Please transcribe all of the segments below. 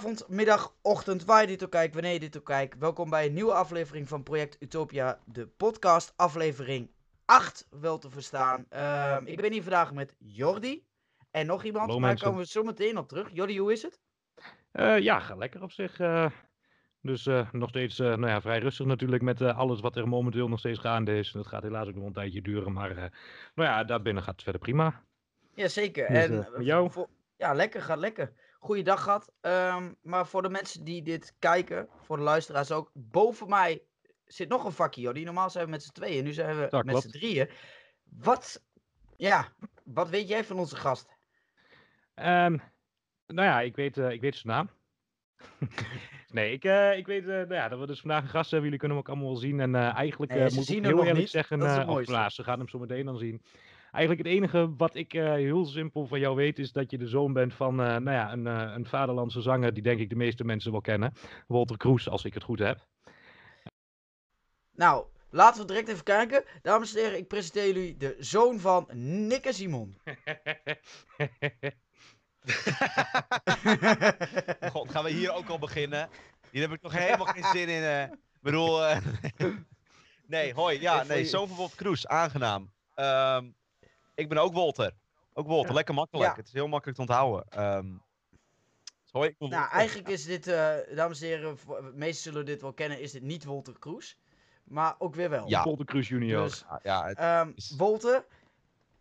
avond, middag, ochtend, waar je dit ook kijkt, wanneer je dit ook kijkt. Welkom bij een nieuwe aflevering van Project Utopia, de podcast, aflevering 8 wel te verstaan. Ehm, ik ben hier vandaag met Jordi en nog iemand, Hallo, maar daar komen we zo meteen op terug. Jordi, hoe is het? Eh, ja, gaat lekker op zich. eh. dus eh, nog steeds nou ja, vrij rustig natuurlijk met alles wat er momenteel nog steeds gaande is. Dat gaat helaas ook nog een tijdje duren, maar nou ja, daarbinnen gaat het verder prima. Jazeker. Dus, en jou? ja, lekker, gaat lekker. Goeiedag gehad. Ehm, maar voor de mensen die dit kijken, voor de luisteraars ook, boven mij zit nog een vakje, Jordi. Normaal zijn we met z'n tweeën, nu zijn we met z'n drieën. Wat, ja, wat weet jij van onze gast? Ehm, nou ja, ik weet, eh, ik weet zijn naam. nee, ik, eh, ik weet eh, nou ja, dat we dus vandaag een gast hebben. Jullie kunnen hem ook allemaal wel zien. En eigenlijk Nee, moet ik heel nog eerlijk niet. zeggen... Dat is het nou, ze gaan hem zo meteen dan zien. Eigenlijk het enige wat ik eh, heel simpel van jou weet... is dat je de zoon bent van eh, nou ja, een, eh, een vaderlandse zanger... die denk ik de meeste mensen wel kennen. Walter Kroes, als ik het goed heb. Nou, laten we direct even kijken. Dames en heren, ik presenteer jullie de zoon van Nick en Simon. God, gaan we hier ook al beginnen? Hier heb ik nog helemaal geen zin in. Ik bedoel, nee, hoi. Ja, nee, zoon van Wolter Kroes, aangenaam. Ehm, ik ben ook Wolter. Ook Wolter, Ja. lekker makkelijk. Ja. Het is heel makkelijk te onthouden. Ehm, dus hoi, ik nou, Wolter. eigenlijk is dit, eh, dames en heren, meesten zullen dit wel kennen, is dit niet Wolter Kroes. Maar ook weer wel. Ja. Walter Kroes junior. Dus, Ja, het- ehm is- Wolter,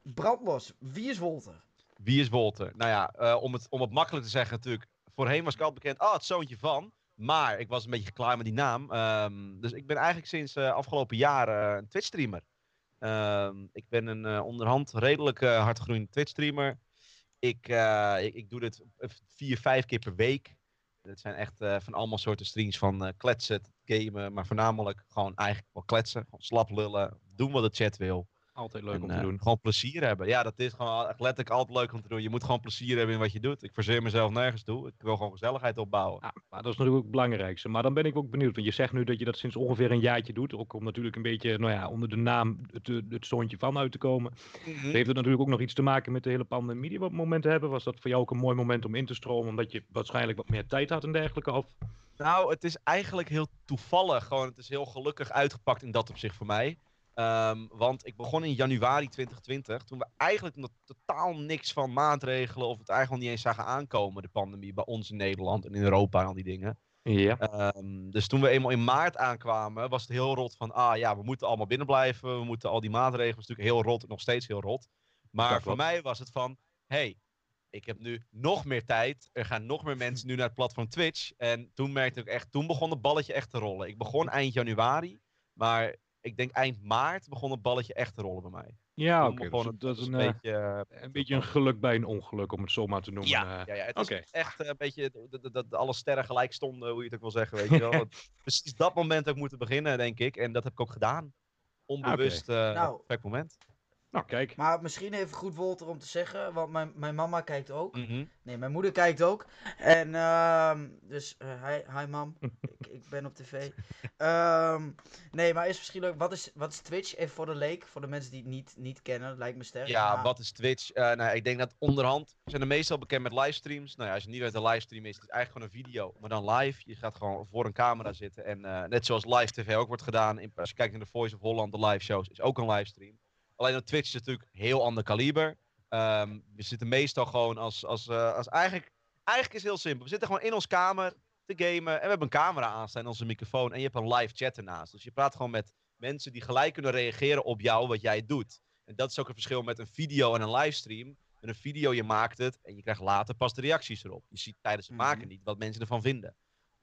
brandlos. Wie is Wolter? wie is Wolter? Nou ja, eh, om, het, om het makkelijk te zeggen natuurlijk. Voorheen was ik altijd bekend, oh, het zoontje van. Maar ik was een beetje klaar met die naam. Ehm, dus ik ben eigenlijk sinds eh, afgelopen jaar een Twitch-streamer. Ehm, ik ben een eh, onderhand redelijk eh hardgroeiende Twitch-streamer. Ik, eh, ik, ik doe dit vier, vijf keer per week. Het zijn echt van allemaal soorten streams van kletsen, gamen, maar voornamelijk gewoon eigenlijk wel kletsen. Gewoon slap lullen, doen wat de chat wil. Altijd leuk En, om te eh, doen. Gewoon plezier hebben. Ja, dat is gewoon echt letterlijk altijd leuk om te doen. Je moet gewoon plezier hebben in wat je doet. Ik verzeer mezelf nergens toe. Ik wil gewoon gezelligheid opbouwen. Ja, maar dat is natuurlijk ook het belangrijkste. Maar dan ben ik ook benieuwd. Want je zegt nu dat je dat sinds ongeveer een jaartje doet. Ook om natuurlijk een beetje nou ja, onder de naam het, het zoontje van uit te komen. Mhm. Heeft het natuurlijk ook nog iets te maken met de hele pandemie die we op het moment hebben? Was dat voor jou ook een mooi moment om in te stromen? Omdat je waarschijnlijk wat meer tijd had en dergelijke? Of... Nou, het is eigenlijk heel toevallig. Gewoon, het is heel gelukkig uitgepakt in dat opzicht voor mij. Ehm, want ik begon in januari 2020. Toen we eigenlijk nog totaal niks van maatregelen. of het eigenlijk nog niet eens zagen aankomen, de pandemie. bij ons in Nederland en in Europa en al die dingen. Ja. Ehm, dus toen we eenmaal in maart aankwamen, was het heel rot van, ah ja, we moeten allemaal binnen blijven, we moeten al die maatregelen, natuurlijk heel rot, nog steeds heel rot. Maar Dat voor mij was het van, hey, ik heb nu nog meer tijd, er gaan nog meer mensen nu naar het platform Twitch. En toen merkte ik echt, toen begon het balletje echt te rollen. Ik begon eind januari, maar ik denk eind maart begon het balletje echt te rollen bij mij. Ja, oké. dus dat is een een, eh, beetje... eh, een beetje een geluk bij een ongeluk, om het zo maar te noemen. ja, eh. ja, ja, het is oké. echt eh, een beetje dat- alle sterren gelijk stonden, hoe je het ook wil zeggen, weet je wel. Precies dat moment ook moeten beginnen, denk ik. En dat heb ik ook gedaan. Onbewust, eh Nou. perfect moment. Nou, kijk. Maar misschien even goed Wolter om te zeggen, want mijn, mijn mama kijkt ook. Mhm. Nee, mijn moeder kijkt ook. En ehm dus, eh hi, hi mam, ik, ik ben op tv. Ehm, nee, maar is misschien leuk, wat is, wat is Twitch? Even voor de leek, voor de mensen die het niet, niet kennen, lijkt me sterk. Ja, maar- wat is Twitch? Eh, nou, ik denk dat onderhand zijn er meestal bekend met livestreams. Nou ja, als je niet weet wat een livestream is, het is eigenlijk gewoon een video, maar dan live. Je gaat gewoon voor een camera zitten en eh, net zoals live tv ook wordt gedaan. In, als je kijkt naar de Voice of Holland, de live shows, is ook een livestream. Alleen op Twitch is het natuurlijk heel ander kaliber. Ehm, we zitten meestal gewoon als, als, eh, als eigenlijk, eigenlijk is het heel simpel. We zitten gewoon in ons kamer te gamen en we hebben een camera aanstaan en onze microfoon en je hebt een live chat ernaast. Dus je praat gewoon met mensen die gelijk kunnen reageren op jou, wat jij doet. En dat is ook het verschil met een video en een livestream. Met een video, je maakt het en je krijgt later pas de reacties erop. Je ziet tijdens het Mhm. maken niet wat mensen ervan vinden.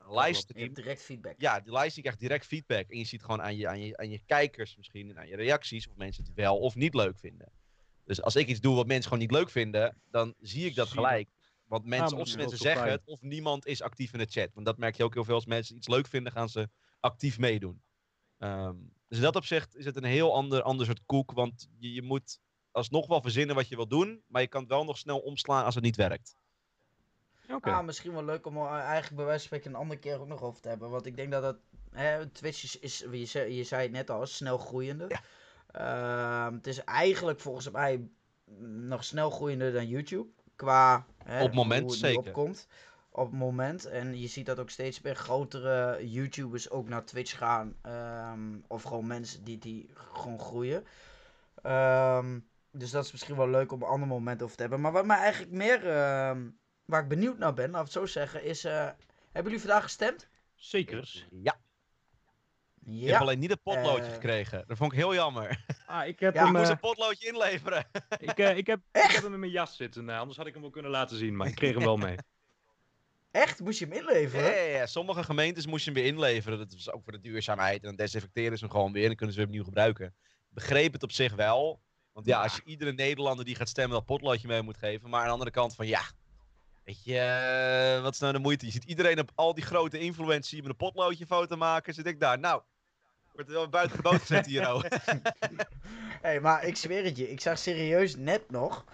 Je livestream, hebt direct feedback. ja, die livestream krijgt direct feedback. En je ziet gewoon aan je, aan, je, aan je kijkers misschien en aan je reacties of mensen het wel of niet leuk vinden. Dus als ik iets doe wat mensen gewoon niet leuk vinden, dan zie ik dat je gelijk. Want mensen, maar of mensen zeggen het, of niemand is actief in de chat. Want dat merk je ook heel veel. Als mensen iets leuk vinden, gaan ze actief meedoen. Ehm, dus in dat opzicht is het een heel ander, ander soort koek. Want je, je moet alsnog wel verzinnen wat je wil doen. Maar je kan het wel nog snel omslaan als het niet werkt. Oké. Ah, misschien wel leuk om er eigenlijk bij wijze van spreken een andere keer ook nog over te hebben. Want ik denk dat het, hè, Twitch is, is je, zei, je zei het net al, snel groeiende. Ja. Ehm, het is eigenlijk volgens mij nog snel groeiender dan YouTube. Qua hè, Op moment hoe het zeker. opkomt. op het moment. En je ziet dat ook steeds meer grotere YouTubers ook naar Twitch gaan. ehm, of gewoon mensen die, die gewoon groeien. Ehm, dus dat is misschien wel leuk om een ander moment over te hebben. Maar wat mij eigenlijk meer, waar ik benieuwd naar ben, laat ik het zo zeggen, is... eh, hebben jullie vandaag gestemd? Zekers. Ja, ik heb Ja. alleen niet een potloodje Eh. gekregen. Dat vond ik heel jammer. Ah, ik heb Ja, Ik hem, moest eh, een potloodje inleveren. ik, eh, ik, heb, ik heb hem in mijn jas zitten. eh, anders had ik hem wel kunnen laten zien, maar ik kreeg hem wel mee. Echt? Moest je hem inleveren? Ja, ja, ja. Sommige gemeentes moest je hem weer inleveren. Dat is ook voor de duurzaamheid. En dan desinfecteren ze hem gewoon weer en dan kunnen ze hem opnieuw gebruiken. Ik begreep het op zich wel. Want ja, als je iedere Nederlander die gaat stemmen dat potloodje mee moet geven. Maar aan de andere kant van ja, weet je, eh, wat is nou de moeite? Je ziet iedereen op al die grote influencers met een potloodje foto maken. Zit ik daar, nou, wordt wel buiten de boot gezet hier. oh. hey, maar ik zweer het je, ik zag serieus net nog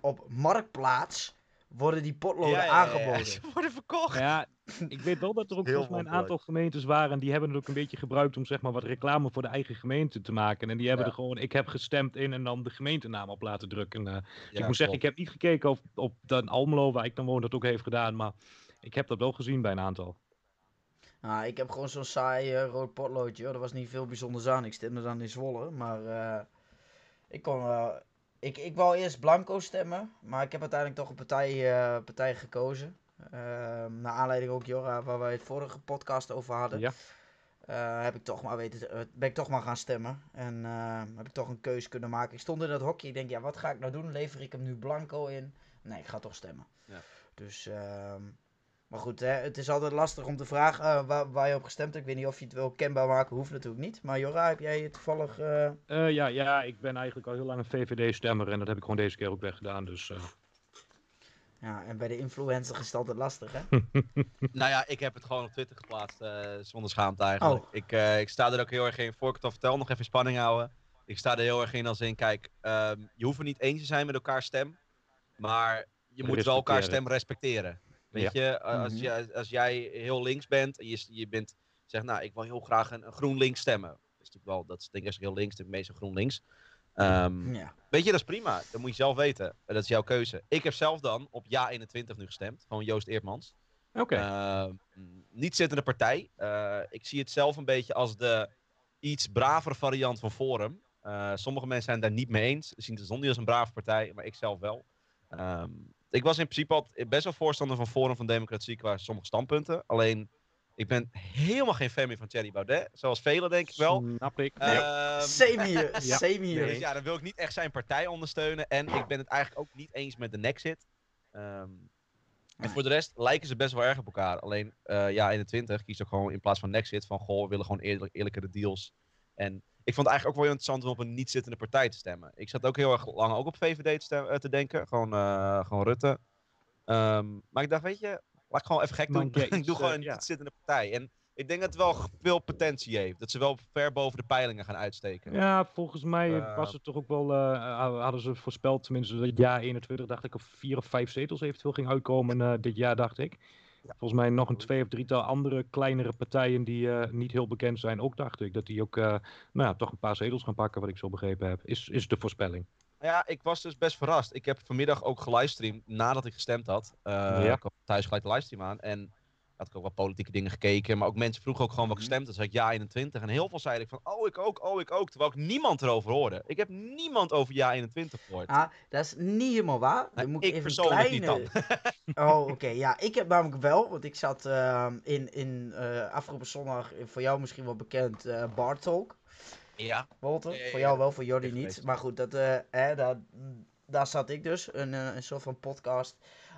op Marktplaats worden die potloden Ja, ja, ja, ja. aangeboden. Ze worden verkocht. Ja, ik weet wel dat er ook volgens mij een aantal gemeentes waren. En die hebben het ook een beetje gebruikt om zeg maar wat reclame voor de eigen gemeente te maken. En die hebben Ja. er gewoon, ik heb gestemd in en dan de gemeentenaam op laten drukken. Eh, Ja, ik moet zeggen, ik heb niet gekeken of op dan Almelo, waar ik dan woon, dat ook heeft gedaan. Maar ik heb dat wel gezien bij een aantal. Nou, ik heb gewoon zo'n saai eh, rood potloodje. hoor. Er was niet veel bijzonders aan. Ik stemde dan in Zwolle. Maar eh, ik kon wel... Ik, ik wou eerst blanco stemmen. Maar ik heb uiteindelijk toch een partij, eh, partij gekozen. Ehm naar aanleiding ook Jorra, waar wij het vorige podcast over hadden. Ja. eh, heb ik toch maar weten, te- eh, ben ik toch maar gaan stemmen. En eh, heb ik toch een keuze kunnen maken. Ik stond in dat hokje. Ik denk, ja, wat ga ik nou doen? Lever ik hem nu blanco in? Nee, ik ga toch stemmen. Ja. Dus, ehm, maar goed, hè, het is altijd lastig om te vragen eh, waar, waar je op gestemd hebt. Ik weet niet of je het wil kenbaar maken, hoeft natuurlijk niet. Maar Jora, heb jij toevallig... eh, Eh, ja, ja, ik ben eigenlijk al heel lang een VVD-stemmer en dat heb ik gewoon deze keer ook weggedaan. Dus eh, Ja, en bij de influencer is het altijd lastig, hè? Nou ja, ik heb het gewoon op Twitter geplaatst, eh, zonder schaamte eigenlijk. Oh. Ik, eh, ik sta er ook heel erg in, voor ik het al vertel, nog even spanning houden. Ik sta er heel erg in als in, kijk, ehm, je hoeft het niet eens te zijn met elkaar stem, maar je moet wel elkaar stem respecteren. Weet je, als, Mhm. je, als jij heel links bent en je, je bent, zegt, nou, ik wil heel graag een, een GroenLinks stemmen. Dat is natuurlijk wel, dat is denk ik als ik heel links, denk ik meestal GroenLinks. Ehm, Ja. Weet je, dat is prima. Dat moet je zelf weten. En Dat is jouw keuze. Ik heb zelf dan op ja 21 nu gestemd. Gewoon Joost Eertmans. oké. Eh, niet zittende partij. Eh, ik zie het zelf een beetje als de iets bravere variant van Forum. Eh, sommige mensen zijn daar niet mee eens. Ze zien het niet als een brave partij, maar ik zelf wel. Ehm, ik was in principe altijd best wel voorstander van Forum van Democratie qua sommige standpunten. Alleen, ik ben helemaal geen fan meer van Thierry Baudet. Zoals velen denk ik wel. Snap ik. Ehm, Same hier, Ja. same hier. dus ja, dan wil ik niet echt zijn partij ondersteunen. En ik ben het eigenlijk ook niet eens met de Nexit. Ehm en voor de rest lijken ze best wel erg op elkaar. Alleen, eh, ja, 21 kiest ook gewoon in plaats van Nexit van, goh, we willen gewoon eerlijk, eerlijkere deals. En ik vond het eigenlijk ook wel interessant om op een niet-zittende partij te stemmen. Ik zat ook heel erg lang ook op VVD te, eh, te denken. Gewoon, eh, gewoon Rutte. Ehm, maar ik dacht, weet je, laat ik gewoon even gek doen. Ik doe gewoon eh, een niet-zittende partij. En ik denk dat het wel veel potentie heeft. Dat ze wel ver boven de peilingen gaan uitsteken. Ja, volgens mij was het toch ook wel, hadden ze voorspeld, tenminste dat jaar 21, dacht ik, of vier of vijf zetels eventueel ging uitkomen dit jaar, dacht ik. Volgens mij nog een twee of drietal andere kleinere partijen die eh, niet heel bekend zijn, ook dacht ik. Dat die ook, eh, nou ja, toch een paar zetels gaan pakken, wat ik zo begrepen heb. Is, is de voorspelling. Ja, ik was dus best verrast. Ik heb vanmiddag ook gelivestreamd nadat ik gestemd had. Eh, Ja. Ik had thuis gelijk de livestream aan. En had ik ook wat politieke dingen gekeken. Maar ook mensen vroegen ook gewoon wat ik Mhm. Dus zei ik ja 21. En heel veel zeiden ik van, oh ik ook, oh ik ook. Terwijl ik niemand erover hoorde. Ik heb niemand over ja 21 gehoord. Ah, dat is niet helemaal waar. Dan moet ik even persoonlijk niet kleine... oh, oké. Ja, ik heb namelijk wel, want ik zat ehm, in, in eh, afgelopen zondag, eh, voor jou misschien wel bekend, eh Bar Talk. Ja. Walter. Ja, ja, Voor jou wel, voor Jordi niet. Maar goed, dat, eh, hè, daar, daar zat ik dus. Een, een soort van podcast.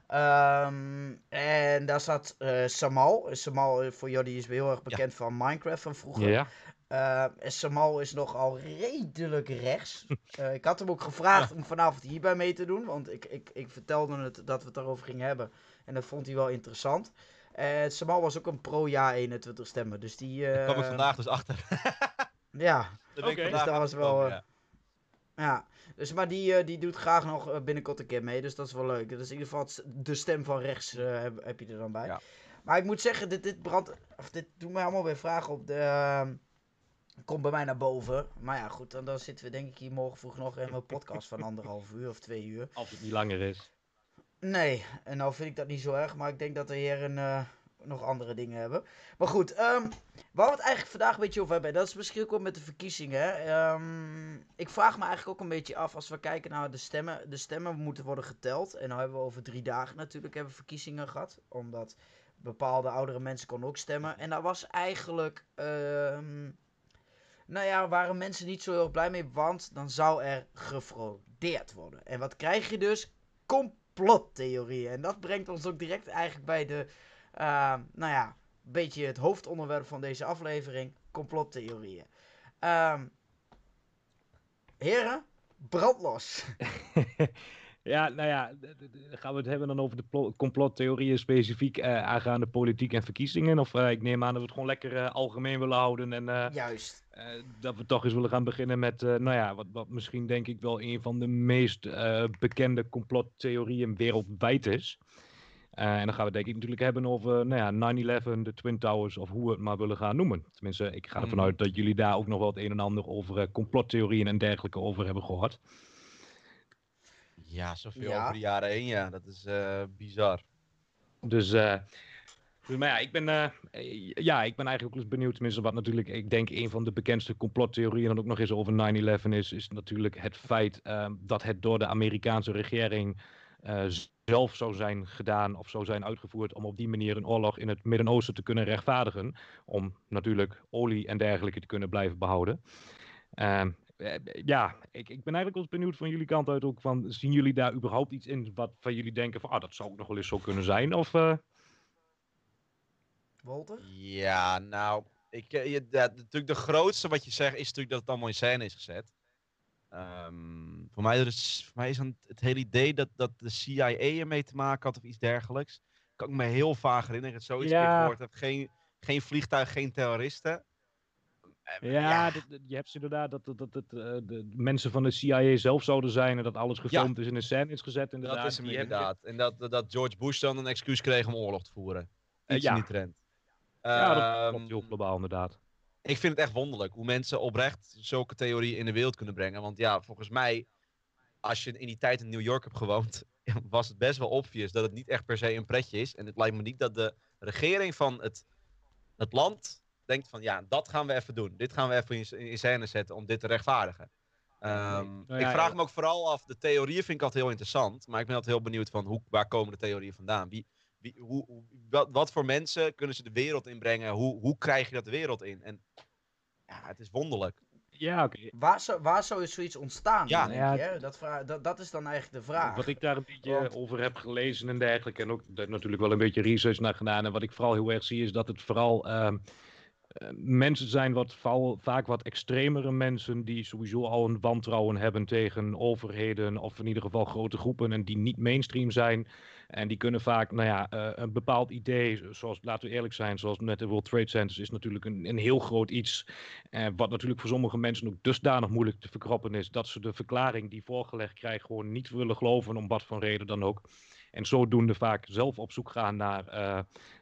Ehm, en daar zat eh, Samal. Samal eh, voor Jordi is heel erg bekend van Minecraft van vroeger. Ja, Eh, en Samal is nogal redelijk rechts. Eh, ik had hem ook gevraagd om vanavond hierbij mee te doen. Want ik, ik, ik vertelde het dat we het daarover gingen hebben. En dat vond hij wel interessant. En Samal was ook een pro-ja 21 stemmen. Dus die... Daar kwam ik vandaag dus achter. Ja, Dus vandaag dat was wel, ja. Dus, maar die, eh, die doet graag nog eh, binnenkort een keer mee, dus dat is wel leuk. Dat is in ieder geval de stem van rechts eh, heb, heb je er dan bij. Ja. Maar ik moet zeggen, dit, dit brandt, of dit doet mij allemaal weer vragen op de, ehm, komt bij mij naar boven. Maar ja, goed, dan, dan zitten we denk ik hier morgen vroeg nog in een podcast van anderhalf uur of twee uur. als het niet langer is. Nee, en nou vind ik dat niet zo erg, maar ik denk dat de heren eh, nog andere dingen hebben. Maar goed, ehm waar we het eigenlijk vandaag een beetje over hebben, dat is misschien ook wel met de verkiezingen. Ehm, ik vraag me eigenlijk ook een beetje af, als we kijken naar de stemmen. De stemmen moeten worden geteld. En nou hebben we over drie dagen natuurlijk hebben verkiezingen gehad. Omdat bepaalde oudere mensen konden ook stemmen. En daar was eigenlijk, ehm, nou ja, waren mensen niet zo heel blij mee, want dan zou er gefraudeerd worden. En wat krijg je dus? Complottheorieën. En dat brengt ons ook direct eigenlijk bij de, nou ja, een beetje het hoofdonderwerp van deze aflevering: complottheorieën. Ehm heren, brandlos. ja, nou ja, gaan we het hebben dan over de plo- complottheorieën specifiek eh, aangaande politiek en verkiezingen? Of eh, ik neem aan dat we het gewoon lekker eh, algemeen willen houden en Juist. dat we toch eens willen gaan beginnen met, nou ja, wat, wat misschien denk ik wel een van de meest bekende complottheorieën wereldwijd is. Eh, en dan gaan we het denk ik natuurlijk hebben over nou ja, 9-11, de Twin Towers of hoe we het maar willen gaan noemen. Tenminste, ik ga ervan Mhm. uit dat jullie daar ook nog wel het een en ander over eh, complottheorieën en dergelijke over hebben gehoord. Ja, zoveel Ja. over de jaren heen, ja. Dat is eh, bizar. Dus, eh, dus maar ja ik, ben, eh, eh, ja, ik ben eigenlijk ook eens benieuwd. Tenminste, wat natuurlijk, ik denk, een van de bekendste complottheorieën dan ook nog eens over 9-11 is, is natuurlijk het feit ehm, dat het door de Amerikaanse regering eh, zelf zou zijn gedaan of zou zijn uitgevoerd om op die manier een oorlog in het Midden-Oosten te kunnen rechtvaardigen. Om natuurlijk olie en dergelijke te kunnen blijven behouden. Ehm, eh, ja, ik, ik ben eigenlijk wel eens benieuwd van jullie kant uit ook van, zien jullie daar überhaupt iets in wat van jullie denken van, ah, dat zou ook nog wel eens zo kunnen zijn? Of, eh, Walter? Ja, nou, ik, je, ja, natuurlijk de grootste wat je zegt is natuurlijk dat het allemaal in scène is gezet. Ehm, voor, mij is, voor mij is dan het hele idee dat, dat de CIA ermee te maken had of iets dergelijks. Kan ik me heel vaag herinneren. Heb zoiets Ja. gehoord heb. Geen, geen vliegtuig, geen terroristen. Eh, Ja, dat- dat- je hebt inderdaad dat, dat, dat, dat, eh, de mensen van de CIA zelf zouden zijn en dat alles gefilmd is en in scène is gezet. Inderdaad. dat is hem inderdaad. En dat, dat- George Bush dan een excuus kreeg om oorlog te voeren. Iets ja. in die trend. Ja, dat Ehm, klopt heel globaal inderdaad. ik vind het echt wonderlijk hoe mensen oprecht zulke theorieën in de wereld kunnen brengen. Want ja, volgens mij, als je in die tijd in New York hebt gewoond, was het best wel obvious dat het niet echt per se een pretje is. En het lijkt me niet dat de regering van het, het land denkt van ja, dat gaan we even doen. Dit gaan we even in, in scène zetten om dit te rechtvaardigen. Ehm, Nou ik vraag ja. me ook vooral af, de theorieën vind ik altijd heel interessant. Maar ik ben altijd heel benieuwd van hoe, waar komen de theorieën vandaan? Wie, wie, hoe, hoe- wat, wat voor mensen kunnen ze de wereld inbrengen? Hoe, hoe krijg je dat de wereld in? En ja, het is wonderlijk. Ja, oké. Waar zou, waar zou zoiets ontstaan? Ja. denk Ja. je, hè? Dat, vra- dat, dat is dan eigenlijk de vraag. Wat ik daar een beetje Want- over heb gelezen en dergelijke, en ook daar natuurlijk wel een beetje research naar gedaan. En wat ik vooral heel erg zie, is dat het vooral ehm, eh, mensen zijn, wat vaak wat extremere mensen, die sowieso al een wantrouwen hebben tegen overheden, of in ieder geval grote groepen, en die niet mainstream zijn. En die kunnen vaak, nou ja, eh, een bepaald idee, zoals, laten we eerlijk zijn, zoals met de World Trade Centers, is natuurlijk een, een heel groot iets. Eh, wat natuurlijk voor sommige mensen ook dusdanig moeilijk te verkroppen is, dat ze de verklaring die voorgelegd krijgen gewoon niet willen geloven, om wat voor reden dan ook. En zodoende vaak zelf op zoek gaan naar,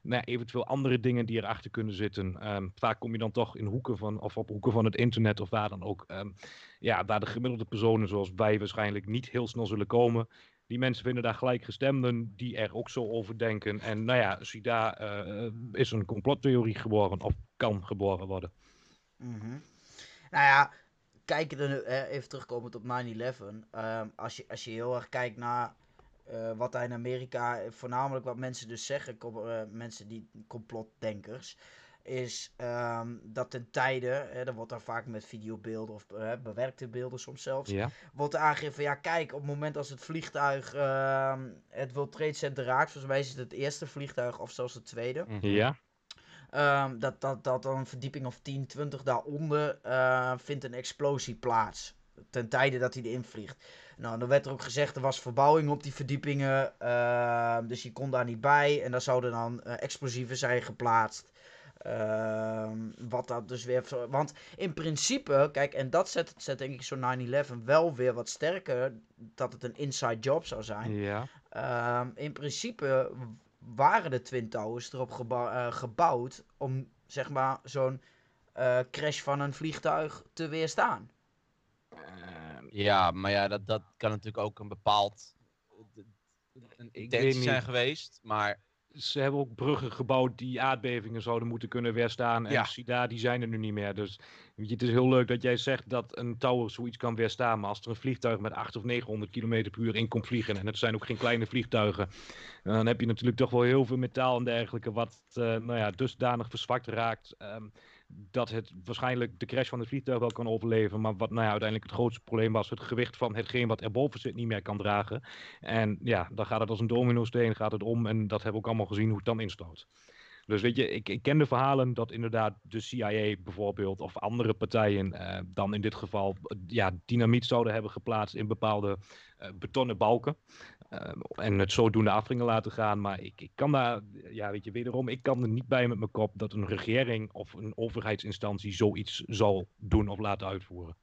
naar eventueel andere dingen die erachter kunnen zitten. Ehm, vaak kom je dan toch in hoeken van, of op hoeken van het internet of waar dan ook. ehm, ja, waar de gemiddelde personen zoals wij waarschijnlijk niet heel snel zullen komen. Die mensen vinden daar gelijkgestemden die er ook zo over denken. En nou ja, daar eh, is een complottheorie geboren of kan geboren worden. Mhm. Nou ja, nu, eh, even terugkomend op 9-11. ehm, als, je, als je heel erg kijkt naar eh, wat daar in Amerika, voornamelijk wat mensen dus zeggen, mensen die complotdenkers, is ehm, dat ten tijde, hè, dan wordt daar vaak met videobeelden of eh, bewerkte beelden soms zelfs, Ja, wordt aangegeven van ja, kijk, op het moment als het vliegtuig ehm, het World Trade Center raakt, volgens mij is het het eerste vliegtuig of zelfs het tweede, Mhm. ja. Ehm, dat, dat, dat dan een verdieping of 10, 20 daaronder eh, vindt een explosie plaats. Ten tijde dat hij erin vliegt. Nou, dan werd er ook gezegd, er was verbouwing op die verdiepingen. ehm, dus je kon daar niet bij. En daar zouden dan eh, explosieven zijn geplaatst. Ehm, wat dat dus weer. Want in principe, kijk, en dat zet, zet denk ik zo'n 9-11 wel weer wat sterker. Dat het een inside job zou zijn. Ja. Ehm, in principe waren de Twin Towers erop gebou- eh, gebouwd om zeg maar zo'n eh, crash van een vliegtuig te weerstaan. Ehm, Ja, maar ja, dat, dat kan natuurlijk ook een bepaald. intentie zijn niet. geweest. Maar Ze hebben ook bruggen gebouwd die aardbevingen zouden moeten kunnen weerstaan. En Ja. daar, die zijn er nu niet meer. Dus weet je, het is heel leuk dat jij zegt dat een tower zoiets kan weerstaan. Maar als er een vliegtuig met 800 of 900 km per uur in komt vliegen. En het zijn ook geen kleine vliegtuigen. Dan heb je natuurlijk toch wel heel veel metaal en dergelijke. Wat eh, nou ja, dusdanig verzwakt raakt. ehm, dat het waarschijnlijk de crash van het vliegtuig wel kan overleven. Maar wat nou ja, uiteindelijk het grootste probleem was. Het gewicht van hetgeen wat erboven zit niet meer kan dragen. En ja, dan gaat het als een domino-steen gaat het om. En dat hebben we ook allemaal gezien hoe het dan instort. Dus weet je, ik, ik ken de verhalen dat inderdaad de CIA bijvoorbeeld of andere partijen eh, dan in dit geval eh, ja, dynamiet zouden hebben geplaatst in bepaalde eh, betonnen balken. Eh, en het zodoende afringen laten gaan. Maar ik, ik kan daar, ja weet je, wederom, ik kan er niet bij met mijn kop dat een regering of een overheidsinstantie zoiets zal doen of laten uitvoeren.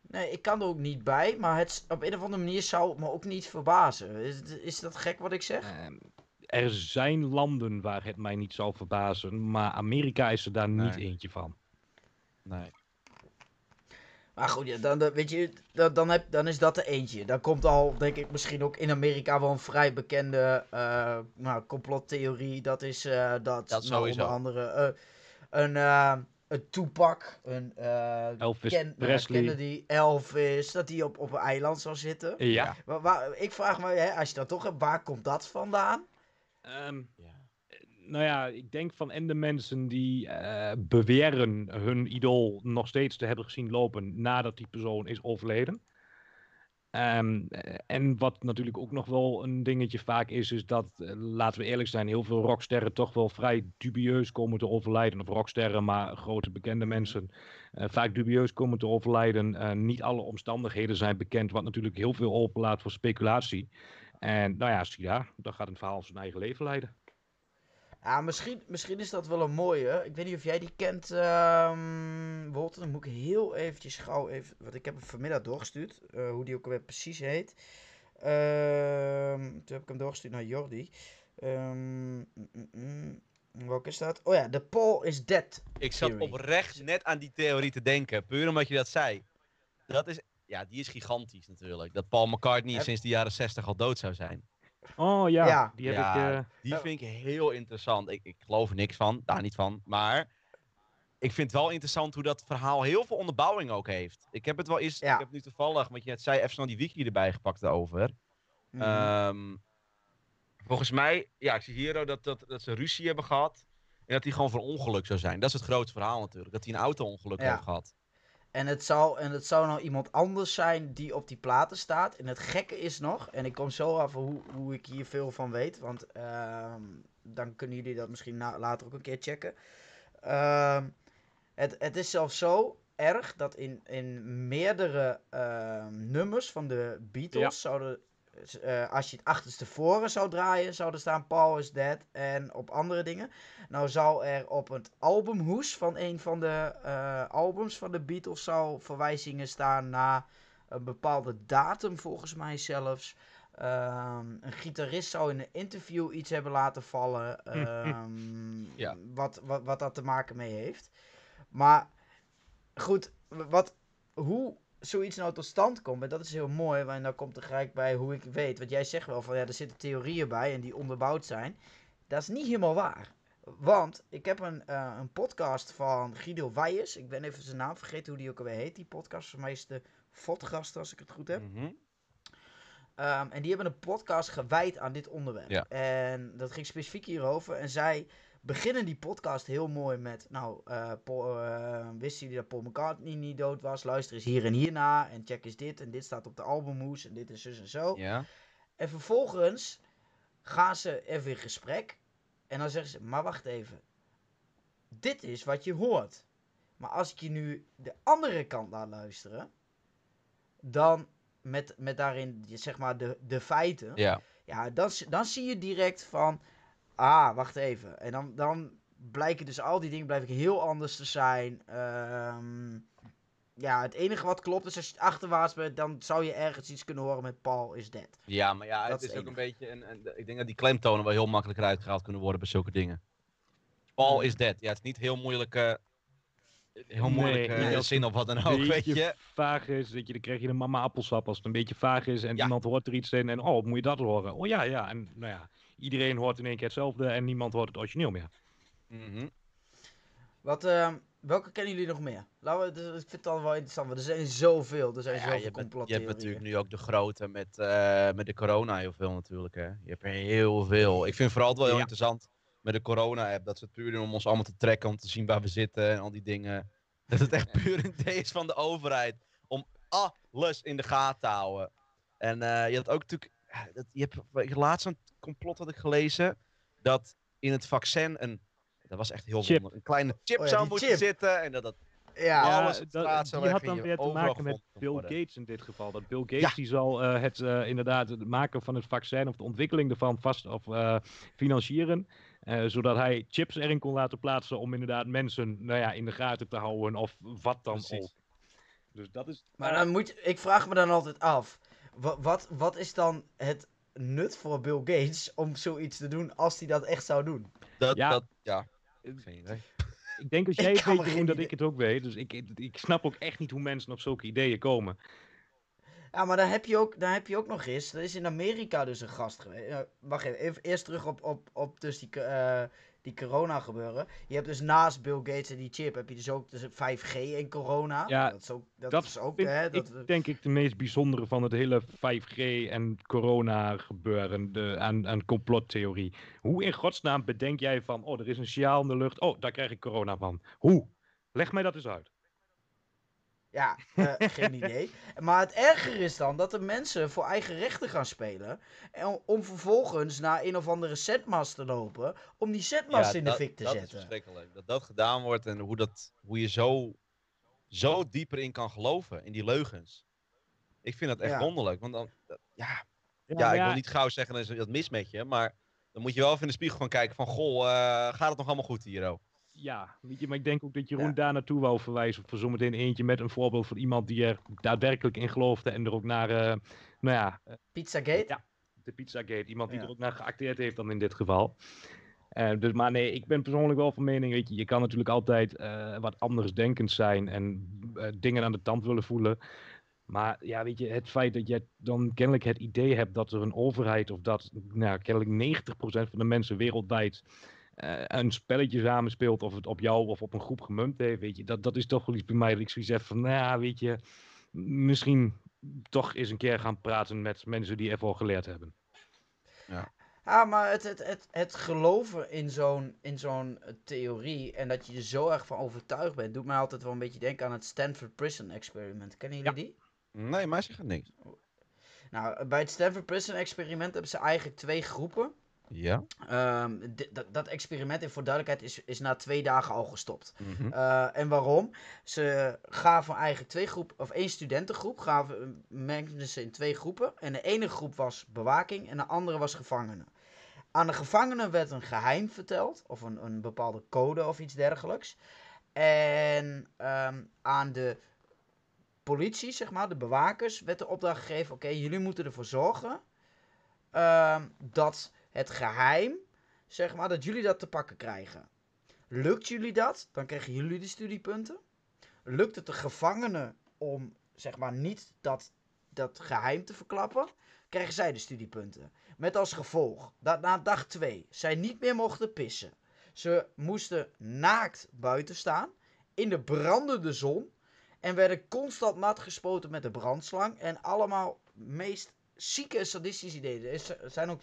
Nee, ik kan er ook niet bij, maar het, op een of andere manier zou het me ook niet verbazen. Is, is dat gek wat ik zeg? Ehm, er zijn landen waar het mij niet zou verbazen, maar Amerika is er daar niet eentje van. nee. Maar goed, ja, dan, dan- weet je, dan, dan, heb, dan is dat er eentje. Dan komt al, denk ik, misschien ook in Amerika wel een vrij bekende eh, nou, complottheorie. Dat is eh, dat, Dat nou, onder andere eh, een, een Tupac, een eh, Elvis Ken- nou, Presley. Kennedy, Elvis, dat die op, op een eiland zou zitten. Ja. Waar, waar- ik vraag me, hè, als je dat toch hebt, waar komt dat vandaan? Ehm, Ja. Nou ja, ik denk van en de mensen die eh, beweren hun idool nog steeds te hebben gezien lopen nadat die persoon is overleden. Ehm, eh, en wat natuurlijk ook nog wel een dingetje vaak is, is dat, eh, laten we eerlijk zijn, heel veel rocksterren toch wel vrij dubieus komen te overlijden. Of rocksterren, maar grote bekende mensen vaak dubieus komen te overlijden. Niet alle omstandigheden zijn bekend, wat natuurlijk heel veel openlaat voor speculatie. En nou ja, zie daar, dan gaat een verhaal zijn eigen leven leiden. Ja, misschien, misschien is dat wel een mooie. Ik weet niet of jij die kent, Walter. Dan moet ik heel eventjes gauw even... Want ik heb hem vanmiddag doorgestuurd. eh, hoe die ook alweer precies heet. Ehm, toen heb ik hem doorgestuurd naar Jordi. Mm, mm. welke is dat? Oh ja, de Paul is dead. Ik zat Theory. oprecht net aan die theorie te denken. Puur omdat je dat zei. Dat is, ja, die is gigantisch natuurlijk. Dat Paul McCartney Heb- sinds de jaren 60 al dood zou zijn. Oh ja, Ja. die heb Ja. ik. eh, Die Ja. vind ik heel interessant. Ik, ik geloof er niks van, daar niet van. Maar ik vind het wel interessant hoe dat verhaal heel veel onderbouwing ook heeft. Ik heb het wel eens, Ja. ik heb nu toevallig, want je net zei, even snel die wiki erbij gepakt daarover. Mhm. Ehm, volgens mij, ja, ik zie hier ook dat, dat, dat ze ruzie hebben gehad. En dat hij gewoon voor ongeluk zou zijn. Dat is het grote verhaal natuurlijk. Dat hij een auto-ongeluk Ja. heeft gehad. En het, zou, en het zou nou iemand anders zijn die op die platen staat. En het gekke is nog, en ik kom zo af hoe, hoe ik hier veel van weet. Want ehm, dan kunnen jullie dat misschien na- later ook een keer checken. Ehm, het, het is zelfs zo erg dat in, in meerdere ehm, nummers van de Beatles Ja. zouden. Eh, als je het achterstevoren zou draaien, zou er staan Paul is dead. En op andere dingen. Nou zou er op het albumhoes van een van de eh, albums van de Beatles zou verwijzingen staan naar een bepaalde datum volgens mij zelfs. Ehm, een gitarist zou in een interview iets hebben laten vallen. ehm, Ja. wat, wat, wat dat te maken mee heeft. Maar goed, wat, hoe zoiets nou tot stand komt, en dat is heel mooi, want dan komt er gelijk bij hoe ik weet. Want jij zegt wel van ja, er zitten theorieën bij en die onderbouwd zijn. Dat is niet helemaal waar. Want ik heb een, eh, een podcast van Guido Weijers. Ik ben even zijn naam vergeten hoe die ook alweer heet. Die podcast voor mij is de Fotgast, als ik het goed heb. Mhm. Ehm, en die hebben een podcast gewijd aan dit onderwerp. Ja. En dat ging specifiek hierover. En zij beginnen die podcast heel mooi met... Nou, eh Paul, eh, wisten jullie dat Paul McCartney niet dood was? Luister eens hier en hierna. En check eens dit. En dit staat op de albumhoes. En dit is zus en zo. Ja. En vervolgens gaan ze even in gesprek. En dan zeggen ze, maar wacht even. Dit is wat je hoort. Maar als ik je nu de andere kant laat luisteren. Dan met, met daarin zeg maar de, de feiten. Ja. Ja, dan, dan zie je direct van... Ah, wacht even. En dan, dan blijken dus al die dingen blijven heel anders te zijn. Ehm, ja, het enige wat klopt is als je achterwaarts bent... dan zou je ergens iets kunnen horen met Paul is dead. Ja, maar ja, Dat het is is ook een beetje. Een, een- ik denk dat die klemtonen wel heel makkelijk uitgehaald kunnen worden bij zulke dingen. Paul is dead. Ja, het is niet heel moeilijk. eh, heel moeilijk Nee, eh, nee, zin op wat dan ook, weet je. vaag is, dat je, dan krijg je een mama appelsap als het een beetje vaag is en Ja. iemand hoort er iets in en oh, moet je dat horen? Oh ja, ja. En nou ja, iedereen hoort in één keer hetzelfde en niemand hoort het origineel meer. Mhm. Wat, ehm, welke kennen jullie nog meer? Laten we, dus ik vind het dan wel interessant, want er zijn zoveel. Er zijn Ja, zoveel je, hebt, je hebt natuurlijk nu ook de grote met, eh, met de corona heel veel natuurlijk. Hè. Je hebt er heel veel. Ik vind vooral het wel heel Ja. interessant met de corona-app. Dat ze het puur doen om ons allemaal te trekken, om te zien waar we zitten en al die dingen. Dat het echt puur een idee is van de overheid om alles in de gaten te houden. En eh, je had ook natuurlijk... ja, Dat, je hebt laatst een complot had ik gelezen. Dat in het vaccin een... Dat was echt heel Chip. wonder. Een kleine chip Oh ja, zou moeten chip. zitten. En dat dat Ja, alles dat- die had dan weer te maken met Bill worden. Gates in dit geval. Dat Bill Gates Ja. die zal eh, het eh, inderdaad het maken van het vaccin of de ontwikkeling ervan vast of eh, financieren. eh, zodat hij chips erin kon laten plaatsen om inderdaad mensen nou ja, in de gaten te houden of wat dan Precies. ook. Dus dat is. maar dan moet je, ik vraag me dan altijd af, wat, wat, wat is dan het nut voor Bill Gates om zoiets te doen als hij dat echt zou doen? Dat, Ja. dat, ja. Ik denk als jij het weet, Jeroen, dat ik het ook weet. Dus ik, ik, snap ook echt niet hoe mensen op zulke ideeën komen. Ja, maar dan heb je ook, dan heb je ook nog eens, er is in Amerika dus een gast geweest. Eh, wacht even, even, eerst terug op, op, op dus die, eh, die corona gebeuren. Je hebt dus naast Bill Gates en die chip, heb je dus ook dus 5G en corona. Ja, dat is ook, dat dat is ook hè, ik dat, denk ik de meest bijzondere van het hele 5G en corona gebeuren de, aan, aan complottheorie. Hoe in godsnaam bedenk jij van, oh, er is een sjaal in de lucht, oh, daar krijg ik corona van. Hoe? Leg mij dat eens uit. Ja, eh, geen idee. Maar het erger is dan dat de mensen voor eigen rechten gaan spelen. En om, vervolgens naar een of andere setmast te lopen. Om die setmast in de fik te dat is zetten. verschrikkelijk. Dat dat gedaan wordt en hoe, dat, hoe je zo, zo dieper in kan geloven, in die leugens. Ik vind dat echt Ja. wonderlijk. Want dan, dat- ja, ja, ik wil niet gauw zeggen dat dat mis met je, maar dan moet je wel even in de spiegel gaan kijken van, goh, eh, gaat het nog allemaal goed hier? Oh? Ja, weet je, maar ik denk ook dat Jeroen Ja. daar naartoe wou verwijzen. Voor zometeen eentje met een voorbeeld van iemand die er daadwerkelijk in geloofde en er ook naar, eh, nou ja, eh, Pizzagate? Ja. de Pizzagate. Iemand die Ja. er ook naar geacteerd heeft dan in dit geval. Eh, dus, maar nee, ik ben persoonlijk wel van mening, weet je, je kan natuurlijk altijd eh, wat anders denkend zijn en dingen aan de tand willen voelen. Maar ja, weet je, het feit dat je dan kennelijk het idee hebt dat er een overheid of dat nou, kennelijk 90% van de mensen wereldwijd eh, een spelletje samenspeelt of het op jou of op een groep gemunt heeft, weet je, dat, dat is toch wel iets bij mij dat ik zoiets heb van, nou ja, weet je, misschien toch eens een keer gaan praten met mensen die ervoor geleerd hebben. Ja, maar het, het, het, het geloven in zo'n, in zo'n theorie en dat je er zo erg van overtuigd bent, doet mij altijd wel een beetje denken aan het Stanford Prison Experiment. Kennen jullie die? Nee, mij zegt het niks. Nou, bij het Stanford Prison Experiment hebben ze eigenlijk twee groepen. Ja? Ehm, dat, experiment, en voor duidelijkheid, is, is na twee dagen al gestopt. Mhm. Eh, en waarom? Ze gaven eigenlijk twee groepen, of één studentengroep, gaven, mengden ze in twee groepen. En de ene groep was bewaking en de andere was gevangenen. Aan de gevangenen werd een geheim verteld, of een, een bepaalde code of iets dergelijks. En ehm, aan de politie, zeg maar, de bewakers, werd de opdracht gegeven: oké, jullie moeten ervoor zorgen ehm, dat het geheim, zeg maar, dat jullie dat te pakken krijgen. Lukt jullie dat, dan krijgen jullie de studiepunten. Lukt het de gevangenen om, zeg maar, niet dat, dat geheim te verklappen, krijgen zij de studiepunten. Met als gevolg dat na dag 2 zij niet meer mochten pissen. Ze moesten naakt buiten staan, in de brandende zon, en werden constant nat gespoten met de brandslang. En allemaal meest zieke sadistische ideeën. Er zijn ook,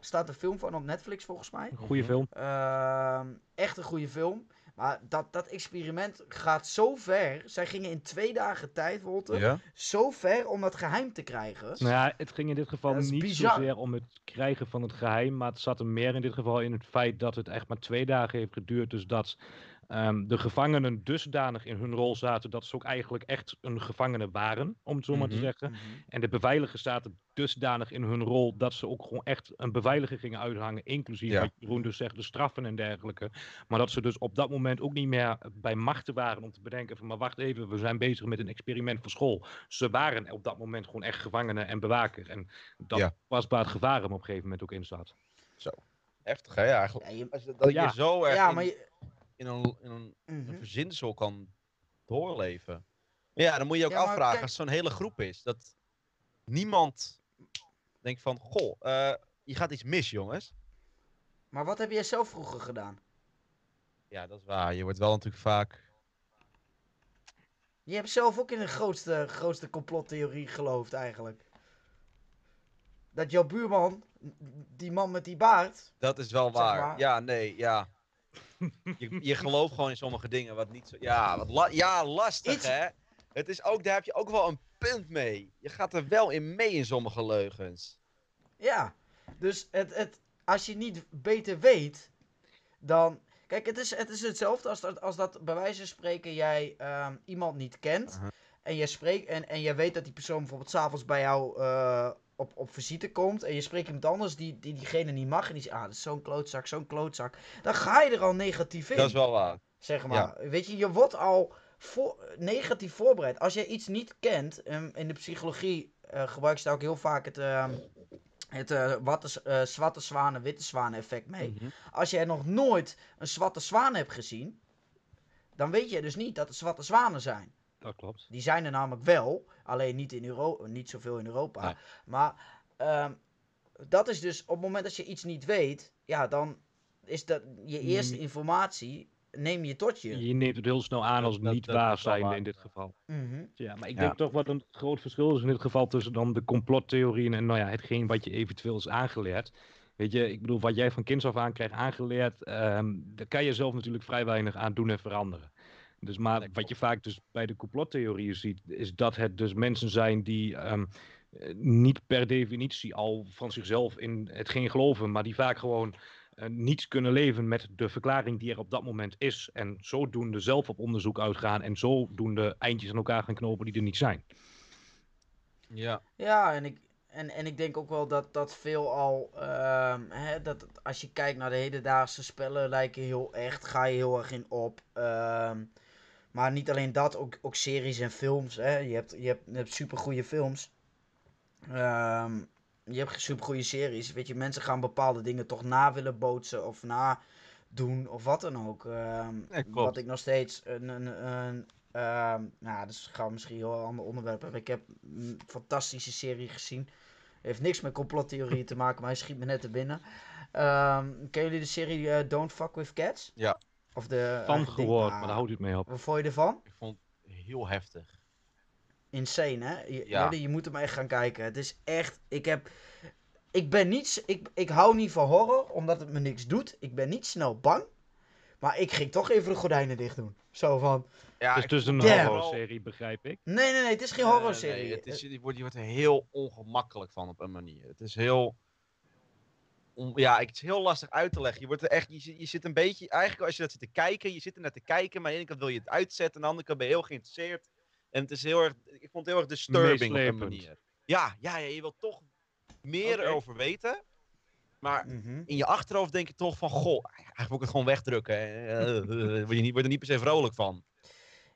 staat een film van op Netflix volgens mij. Een goede film. Ehm, echt een goede film. Maar dat, dat experiment gaat zo ver. Zij gingen in twee dagen tijd, Wolter, Ja? zo ver om dat geheim te krijgen. Nou ja, het ging in dit geval niet bizar. zozeer om het krijgen van het geheim, maar het zat er meer in dit geval in het feit dat het echt maar twee dagen heeft geduurd. Dus dat ehm, de gevangenen dusdanig in hun rol zaten dat ze ook eigenlijk echt een gevangene waren, om het zo maar te Mhm. zeggen. Mhm. En de beveiligers zaten dusdanig in hun rol dat ze ook gewoon echt een beveiliger gingen uithangen, inclusief Ja. wat Jeroen dus zegt, de straffen en dergelijke. Maar dat ze dus op dat moment ook niet meer bij machten waren om te bedenken van, maar wacht even, we zijn bezig met een experiment voor school. Ze waren op dat moment gewoon echt gevangenen en bewaker. En dat Ja. was waar het gevaar hem op een gegeven moment ook in zat. Heftig, hè? Ja, eigenlijk. Ja, je- Als je, dat Ja. je zo erg ja, maar je, in een, in een, Mhm. een verzinsel kan doorleven. Ja, dan moet je ook Ja, maar afvragen kijk- als zo'n hele groep is. Dat niemand denkt van, goh, eh, je gaat iets mis, jongens. Maar wat heb jij zelf vroeger gedaan? Ja, dat is waar. Je wordt wel natuurlijk vaak... Je hebt zelf ook in de grootste, grootste complottheorie geloofd eigenlijk. Dat jouw buurman, die man met die baard, Dat is wel Zeg waar. maar. Ja, nee, ja. Je, je gelooft gewoon in sommige dingen wat niet zo... Ja, wat la- ja lastig Iets- hè. Het is ook, daar heb je ook wel een punt mee. Je gaat er wel in mee in sommige leugens. Ja, dus het, het, als je niet beter weet, dan... Kijk, het is, het is hetzelfde als dat, als dat bij wijze van spreken jij ehm, iemand niet kent. En, je spreekt, en, en jij weet dat die persoon bijvoorbeeld s'avonds bij jou eh, op, op visite komt. En je spreekt iemand anders die, die diegene niet mag. En die zegt, ah, dat is zo'n klootzak, zo'n klootzak. Dan ga je er al negatief in. Dat is wel waar. Zeg maar. Weet je, je wordt al voor, negatief voorbereid. Als je iets niet kent, ehm, in de psychologie eh gebruiken ze daar ook heel vaak het, ehm, het eh, watte, eh, zwarte zwanen, witte zwanen effect mee. Mhm. Als jij nog nooit een zwarte zwaan hebt gezien, dan weet je dus niet dat het zwarte zwanen zijn. Dat klopt. Die zijn er namelijk wel, alleen niet, in Euro niet zoveel in Europa. Nee. Maar ehm, dat is dus op het moment dat je iets niet weet, ja, dan is dat je eerste Mm. informatie, neem je tot je. Je neemt het heel snel aan als Dat- niet dat waar waar. in dit geval. Mhm. Ja, maar ik Ja. denk toch wat een groot verschil is in dit geval tussen dan de complottheorieën en nou ja, hetgeen wat je eventueel is aangeleerd. Weet je, ik bedoel, wat jij van kinds af aan krijgt aangeleerd, ehm daar kan je zelf natuurlijk vrij weinig aan doen en veranderen. Dus maar wat je vaak dus bij de complottheorieën ziet, is dat het dus mensen zijn die ehm, eh, niet per definitie al van zichzelf in hetgeen geloven, maar die vaak gewoon eh, niets kunnen leven met de verklaring die er op dat moment is. En zodoende zelf op onderzoek uitgaan en zodoende eindjes aan elkaar gaan knopen die er niet zijn. Ja. Ja, en ik, en, en ik denk ook wel dat dat veel al, ehm, hè, dat als je kijkt naar de hedendaagse spellen, lijken heel echt, ga je heel erg in op. Ehm, maar niet alleen dat, ook, ook series en films. Hè. Je hebt, je hebt, je hebt supergoeie films. Ehm, je hebt supergoeie series. Weet je, mensen gaan bepaalde dingen toch na willen bootsen of na doen of wat dan ook. Ja, klopt. wat ik nog steeds een, een, een Ehm nou, dus gaan we misschien een heel ander onderwerp hebben. Ik heb een fantastische serie gezien. Heeft niks met complottheorieën te maken, maar hij schiet me net te binnen. Ehm kennen jullie de serie eh, Don't Fuck With Cats? Ja. Of de, Van eh, ding- gehoord, ah, maar daar houdt u het mee op. Wat vond je ervan? Ik vond het heel heftig. Insane, hè? Je, Ja. Jordi, je moet hem echt gaan kijken. Het is echt... Ik heb... Ik ben niet... Ik, ik hou niet van horror, omdat het me niks doet. Ik ben niet snel bang. Maar ik ging toch even de gordijnen dicht doen. Zo van... Ja, Het is dus een horrorserie, begrijp ik. Nee, nee, nee. Het is geen nee, horrorserie. nee, het is, je, wordt, je wordt er heel ongemakkelijk van op een manier. Het is heel. On- ja, het is heel lastig uit te leggen. Je, wordt er echt, je, zit- je zit een beetje. Eigenlijk, als je dat zit te kijken, je zit er naar te kijken. Maar aan de ene kant wil je het uitzetten. Aan de andere kant ben je heel geïnteresseerd. En het is heel erg. Ik vond het heel erg disturbing op een manier. Ja, ja, ja, je wilt toch meer erover weten. Maar Mhm. in je achterhoofd denk je toch van. Goh, eigenlijk moet ik het gewoon wegdrukken. Eh, eh, word je niet, word er niet per se vrolijk van.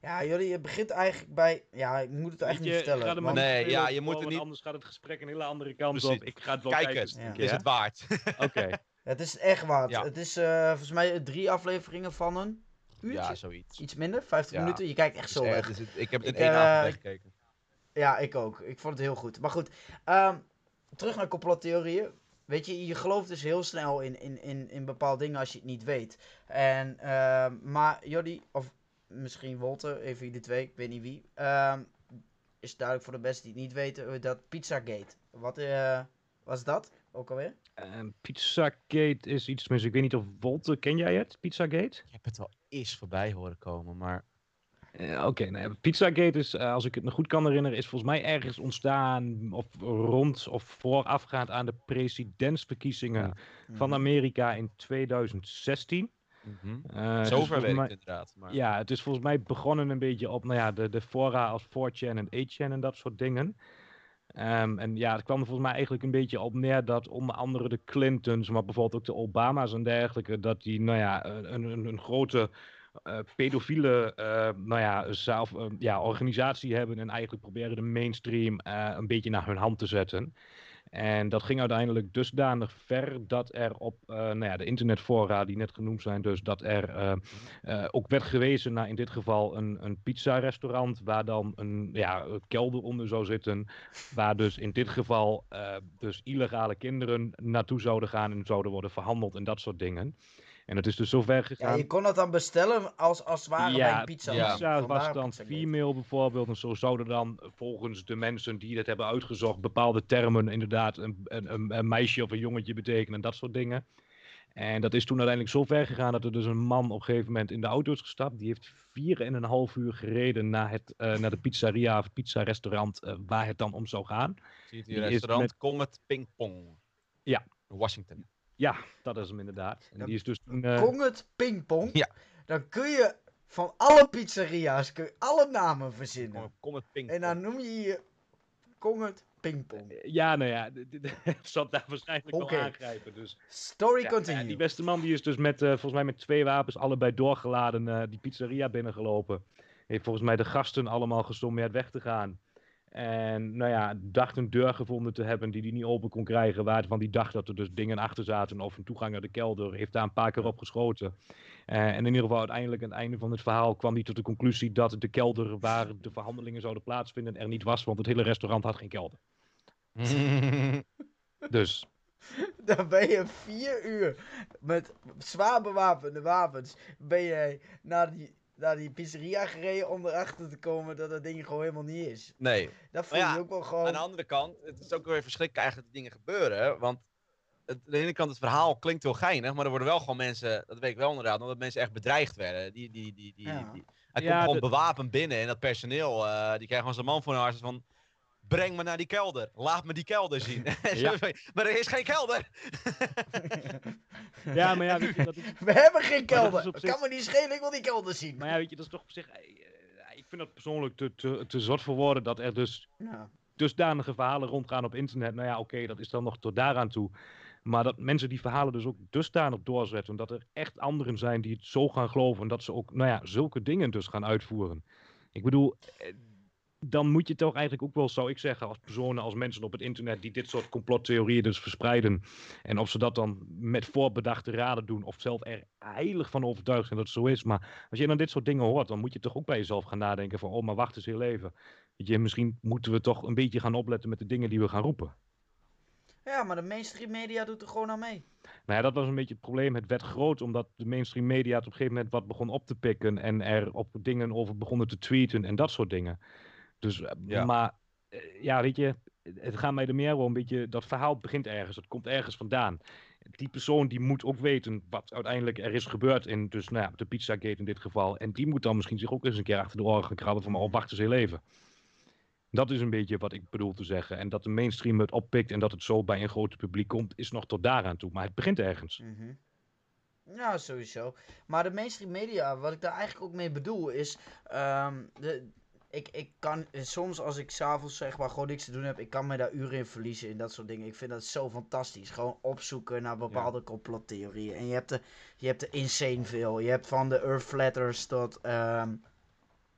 Ja, jullie, je begint eigenlijk bij... Ja, ik moet het eigenlijk niet vertellen. er want- Nee, ja, je moet komen, niet- Anders gaat het gesprek een hele andere kant Precies. op. Ik ga het wel Kijk kijken. Ja. is het waard. Oké. Het is echt waard. Ja. Het is eh, volgens mij drie afleveringen van een uurtje. ja, zoiets. Iets minder, 50 Ja. minuten. Je kijkt echt zo weg. dus het- ik heb het in Ik, één eh, avond weggekeken. Ja, ik ook. Ik vond het heel goed. Maar goed, ehm, terug naar complottheorieën. Weet je, je gelooft dus heel snel in, in, in, in bepaalde dingen als je het niet weet. En, ehm, maar Jordi, of misschien Wolter, een van jullie twee, ik weet niet wie, ehm, is duidelijk voor de mensen die het niet weten, eh, dat Pizzagate. Wat eh, was dat ook alweer? Ehm, Pizzagate is iets, tenminste, ik weet niet of Wolter, ken jij het? Pizzagate? Ik heb het wel eens voorbij horen komen, maar Eh, Oké, nou ja, Pizzagate is, als ik het me goed kan herinneren, is volgens mij ergens ontstaan of rond of voorafgaand aan de presidentsverkiezingen van Mhm. Amerika in 2016. Zover weet ik mij- het inderdaad. Maar... Ja, het is volgens mij begonnen een beetje op nou ja, de, de fora als 4chan en 8chan en dat soort dingen. Ehm, en ja, het kwam er volgens mij eigenlijk een beetje op neer dat onder andere de Clintons, maar bijvoorbeeld ook de Obama's en dergelijke, dat die nou ja, een, een, een grote eh, pedofiele eh, nou ja, zelf, eh, ja, organisatie hebben en eigenlijk proberen de mainstream een beetje naar hun hand te zetten. En dat ging uiteindelijk dusdanig ver dat er op uh, nou ja, de internetfora die net genoemd zijn, dus dat er uh, uh, ook werd gewezen naar in dit geval een, een pizza-restaurant waar dan een ja, kelder onder zou zitten, waar dus in dit geval dus illegale kinderen naartoe zouden gaan en zouden worden verhandeld en dat soort dingen. En het is dus zover gegaan. Ja, je kon dat dan bestellen als, als het ware ja, bij een pizza. Ja, pizza Vandaar was dan female bijvoorbeeld. En zo zouden dan volgens de mensen die het hebben uitgezocht bepaalde termen inderdaad een, een, een, een meisje of een jongetje betekenen en dat soort dingen. En dat is toen uiteindelijk zo ver gegaan dat er dus een man op een gegeven moment in de auto is gestapt. Die heeft vier en een half uur gereden naar, het, uh, naar de pizzeria of pizza-restaurant uh, waar het dan om zou gaan. Zie je Die hier is restaurant met- Comet Ping Pong. Ja. In Washington. Ja, dat is hem inderdaad. En die is dus toen... eh, Kong het pingpong. Ja. Dan kun je van alle pizzeria's kun je alle namen verzinnen. Comet- Comet Ping En dan noem je je Kong het pingpong. ja, nou ja, het zat daar waarschijnlijk wel aangrijpen. Dus Story Ja, continue. ja, die beste man die is dus met, eh, volgens mij met twee wapens allebei doorgeladen eh, die pizzeria binnengelopen. Heeft volgens mij de gasten allemaal gesommeerd weg te gaan. En nou ja, dacht een deur gevonden te hebben die hij niet open kon krijgen. Waarvan die dacht dat er dus dingen achter zaten of een toegang naar de kelder. Heeft daar een paar keer op geschoten. Eh, en in ieder geval uiteindelijk aan het einde van het verhaal kwam hij tot de conclusie dat de kelder waar de verhandelingen zouden plaatsvinden er niet was. Want het hele restaurant had geen kelder. Dus Dan ben je vier uur met zwaar bewapende wapens. Ben jij naar die, naar die pizzeria gereden om erachter te komen dat dat ding gewoon helemaal niet is. nee. Dat voel je ja, ook wel Aan de gewoon. andere kant, het is ook weer verschrikkelijk eigenlijk dat die dingen gebeuren. Want het, aan de ene kant, het verhaal klinkt heel geinig, maar er worden wel gewoon mensen, dat weet ik wel inderdaad, omdat mensen echt bedreigd werden. Die, die, die, die, Ja. die- hij Ja, komt gewoon de- bewapend binnen en dat personeel, eh, die krijgen gewoon zijn man voor hun hart van... Breng me naar die kelder. Laat me die kelder zien. Ja. maar er is geen kelder. ja, maar ja, weet je, dat is, We hebben geen kelder. Dat zich- kan me niet schelen, ik wil die kelder zien. maar ja, weet je, dat is toch op zich. eh, eh, Ik vind dat persoonlijk te, te, te zot voor woorden dat er dus Ja. dusdanige verhalen rondgaan op internet. Nou ja, oké, dat is dan nog tot daaraan toe. Maar dat mensen die verhalen dus ook dusdanig doorzetten. Dat er echt anderen zijn die het zo gaan geloven. En dat ze ook, nou ja, zulke dingen dus gaan uitvoeren. Ik bedoel, eh, dan moet je toch eigenlijk ook wel, zou ik zeggen, als personen, als mensen op het internet die dit soort complottheorieën dus verspreiden. En of ze dat dan met voorbedachte raden doen. Of zelf er heilig van overtuigd zijn dat het zo is. Maar als je dan dit soort dingen hoort, dan moet je toch ook bij jezelf gaan nadenken van, oh, maar wacht eens heel even. Weet je, misschien moeten we toch een beetje gaan opletten met de dingen die we gaan roepen. ja, maar de mainstream media doet er gewoon aan mee. Nou ja, dat was een beetje het probleem. Het werd groot omdat de mainstream media het op een gegeven moment wat begon op te pikken. En er op dingen over begonnen te tweeten en dat soort dingen. Dus, eh, Ja. maar eh, ja, weet je, het gaat mij er meer om een beetje, dat verhaal begint ergens. Het komt ergens vandaan. Die persoon die moet ook weten wat uiteindelijk er is gebeurd in dus, nou ja, de Pizzagate in dit geval. En die moet dan misschien zich ook eens een keer achter de oren gaan krabben van, oh, wacht eens heel even. Dat is een beetje wat ik bedoel te zeggen. En dat de mainstream het oppikt en dat het zo bij een groot publiek komt, is nog tot daaraan toe. Maar het begint ergens. Mhm. Ja, sowieso. Maar de mainstream media, wat ik daar eigenlijk ook mee bedoel, is. ehm, de, ik, ik kan soms als ik s'avonds zeg maar gewoon niks te doen heb, ik kan me daar uren in verliezen in dat soort dingen. Ik vind dat zo fantastisch. Gewoon opzoeken naar bepaalde complottheorieën. En je hebt, de, je hebt er insane veel. Je hebt van de Earth Flatters tot. ehm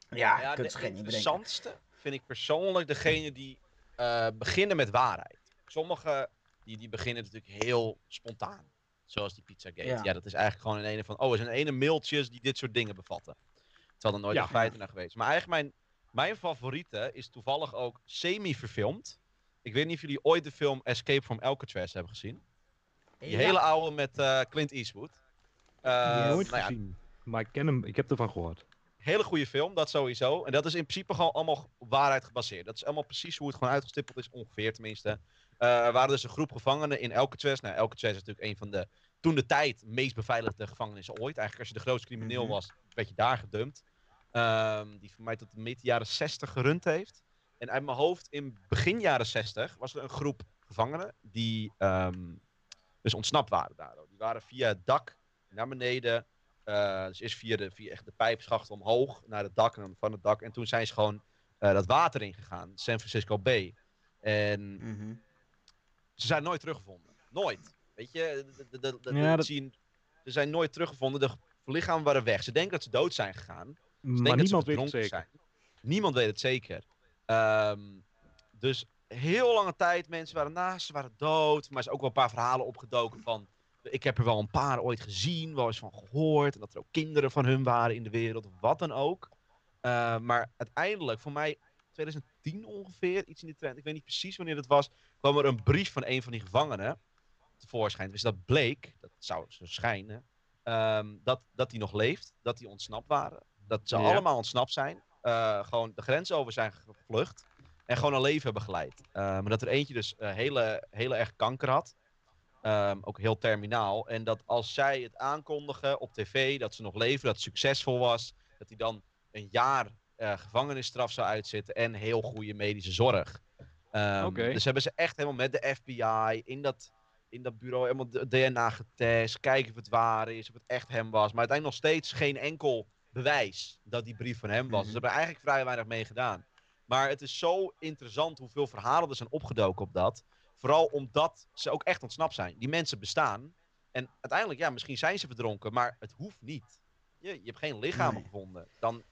ja, je Ja, kunt de het geen interessantste vind ik persoonlijk degene die eh, beginnen met waarheid. Sommige die, die beginnen natuurlijk heel spontaan. Zoals die Pizzagate. Ja. Ja. dat is eigenlijk gewoon een ene van, oh, er zijn ene mailtjes die dit soort dingen bevatten. Terwijl er nooit Ja. een feiten naar geweest. Maar eigenlijk mijn, mijn favoriete is toevallig ook semi-verfilmd. Ik weet niet of jullie ooit de film Escape from Alcatraz hebben gezien. Die Ja. hele oude met eh, Clint Eastwood. Eh, Nooit nou ja, gezien. Maar ik ken hem, ik heb ervan gehoord. hele goede film, dat sowieso. En dat is in principe gewoon allemaal waarheid gebaseerd. Dat is allemaal precies hoe het gewoon uitgestippeld is, ongeveer tenminste. Eh, er waren dus een groep gevangenen in Alcatraz. Nou, Alcatraz is natuurlijk een van de, toen de tijd, meest beveiligde gevangenissen ooit. Eigenlijk als je de grootste crimineel Mhm. was, werd je daar gedumpt. Ehm, die voor mij tot de midden jaren 60 gerund heeft. En uit mijn hoofd, in begin jaren 60 was er een groep gevangenen die ehm, dus ontsnapt waren daardoor. Die waren via het dak naar beneden. eh, dus eerst via de, via echt de pijpschacht omhoog naar het dak en dan van het dak. En toen zijn ze gewoon eh, dat water ingegaan, San Francisco Bay. En Mhm. ze zijn nooit teruggevonden. Nooit. Weet je, de, de, de, de- Ja, de- dat- zien, ze zijn nooit teruggevonden. De lichamen waren weg. Ze denken dat ze dood zijn gegaan. Ze Maar dat niemand weet het zeker. zijn. Niemand weet het zeker. Ehm, dus heel lange tijd, mensen waren naast, ze waren dood. Maar er zijn ook wel een paar verhalen opgedoken van... Ik heb er wel een paar ooit gezien, wel eens van gehoord. En dat er ook kinderen van hun waren in de wereld, wat dan ook. Uh, maar uiteindelijk, voor mij 2010 ongeveer, iets in die trend. Ik weet niet precies wanneer het was. kwam er een brief van een van die gevangenen tevoorschijn. Dus dat bleek, dat zou zo schijnen, um, dat, dat die nog leeft. Dat die ontsnapt waren. Dat ze ja. allemaal ontsnapt zijn. Uh, gewoon de grens over zijn gevlucht. En gewoon een leven hebben geleid. Uh, maar dat er eentje dus uh, hele, hele erg kanker had. Um, ook heel terminaal. En dat als zij het aankondigen op tv dat ze nog leven, dat het succesvol was, dat hij dan een jaar gevangenisstraf zou uitzitten en heel goede medische zorg. Um, okay. Dus hebben ze echt helemaal met de FBI in dat, in dat bureau helemaal DNA getest, kijken of het waar is, of het echt hem was. Maar uiteindelijk nog steeds geen enkel bewijs dat die brief van hem was. Mm -hmm. Dus ze hebben eigenlijk vrij weinig mee gedaan. Maar het is zo interessant hoeveel verhalen er zijn opgedoken op dat. Vooral omdat ze ook echt ontsnapt zijn. Die mensen bestaan. En uiteindelijk, ja, misschien zijn ze verdronken, maar het hoeft niet. Je, je hebt geen lichamen nee. gevonden. Dan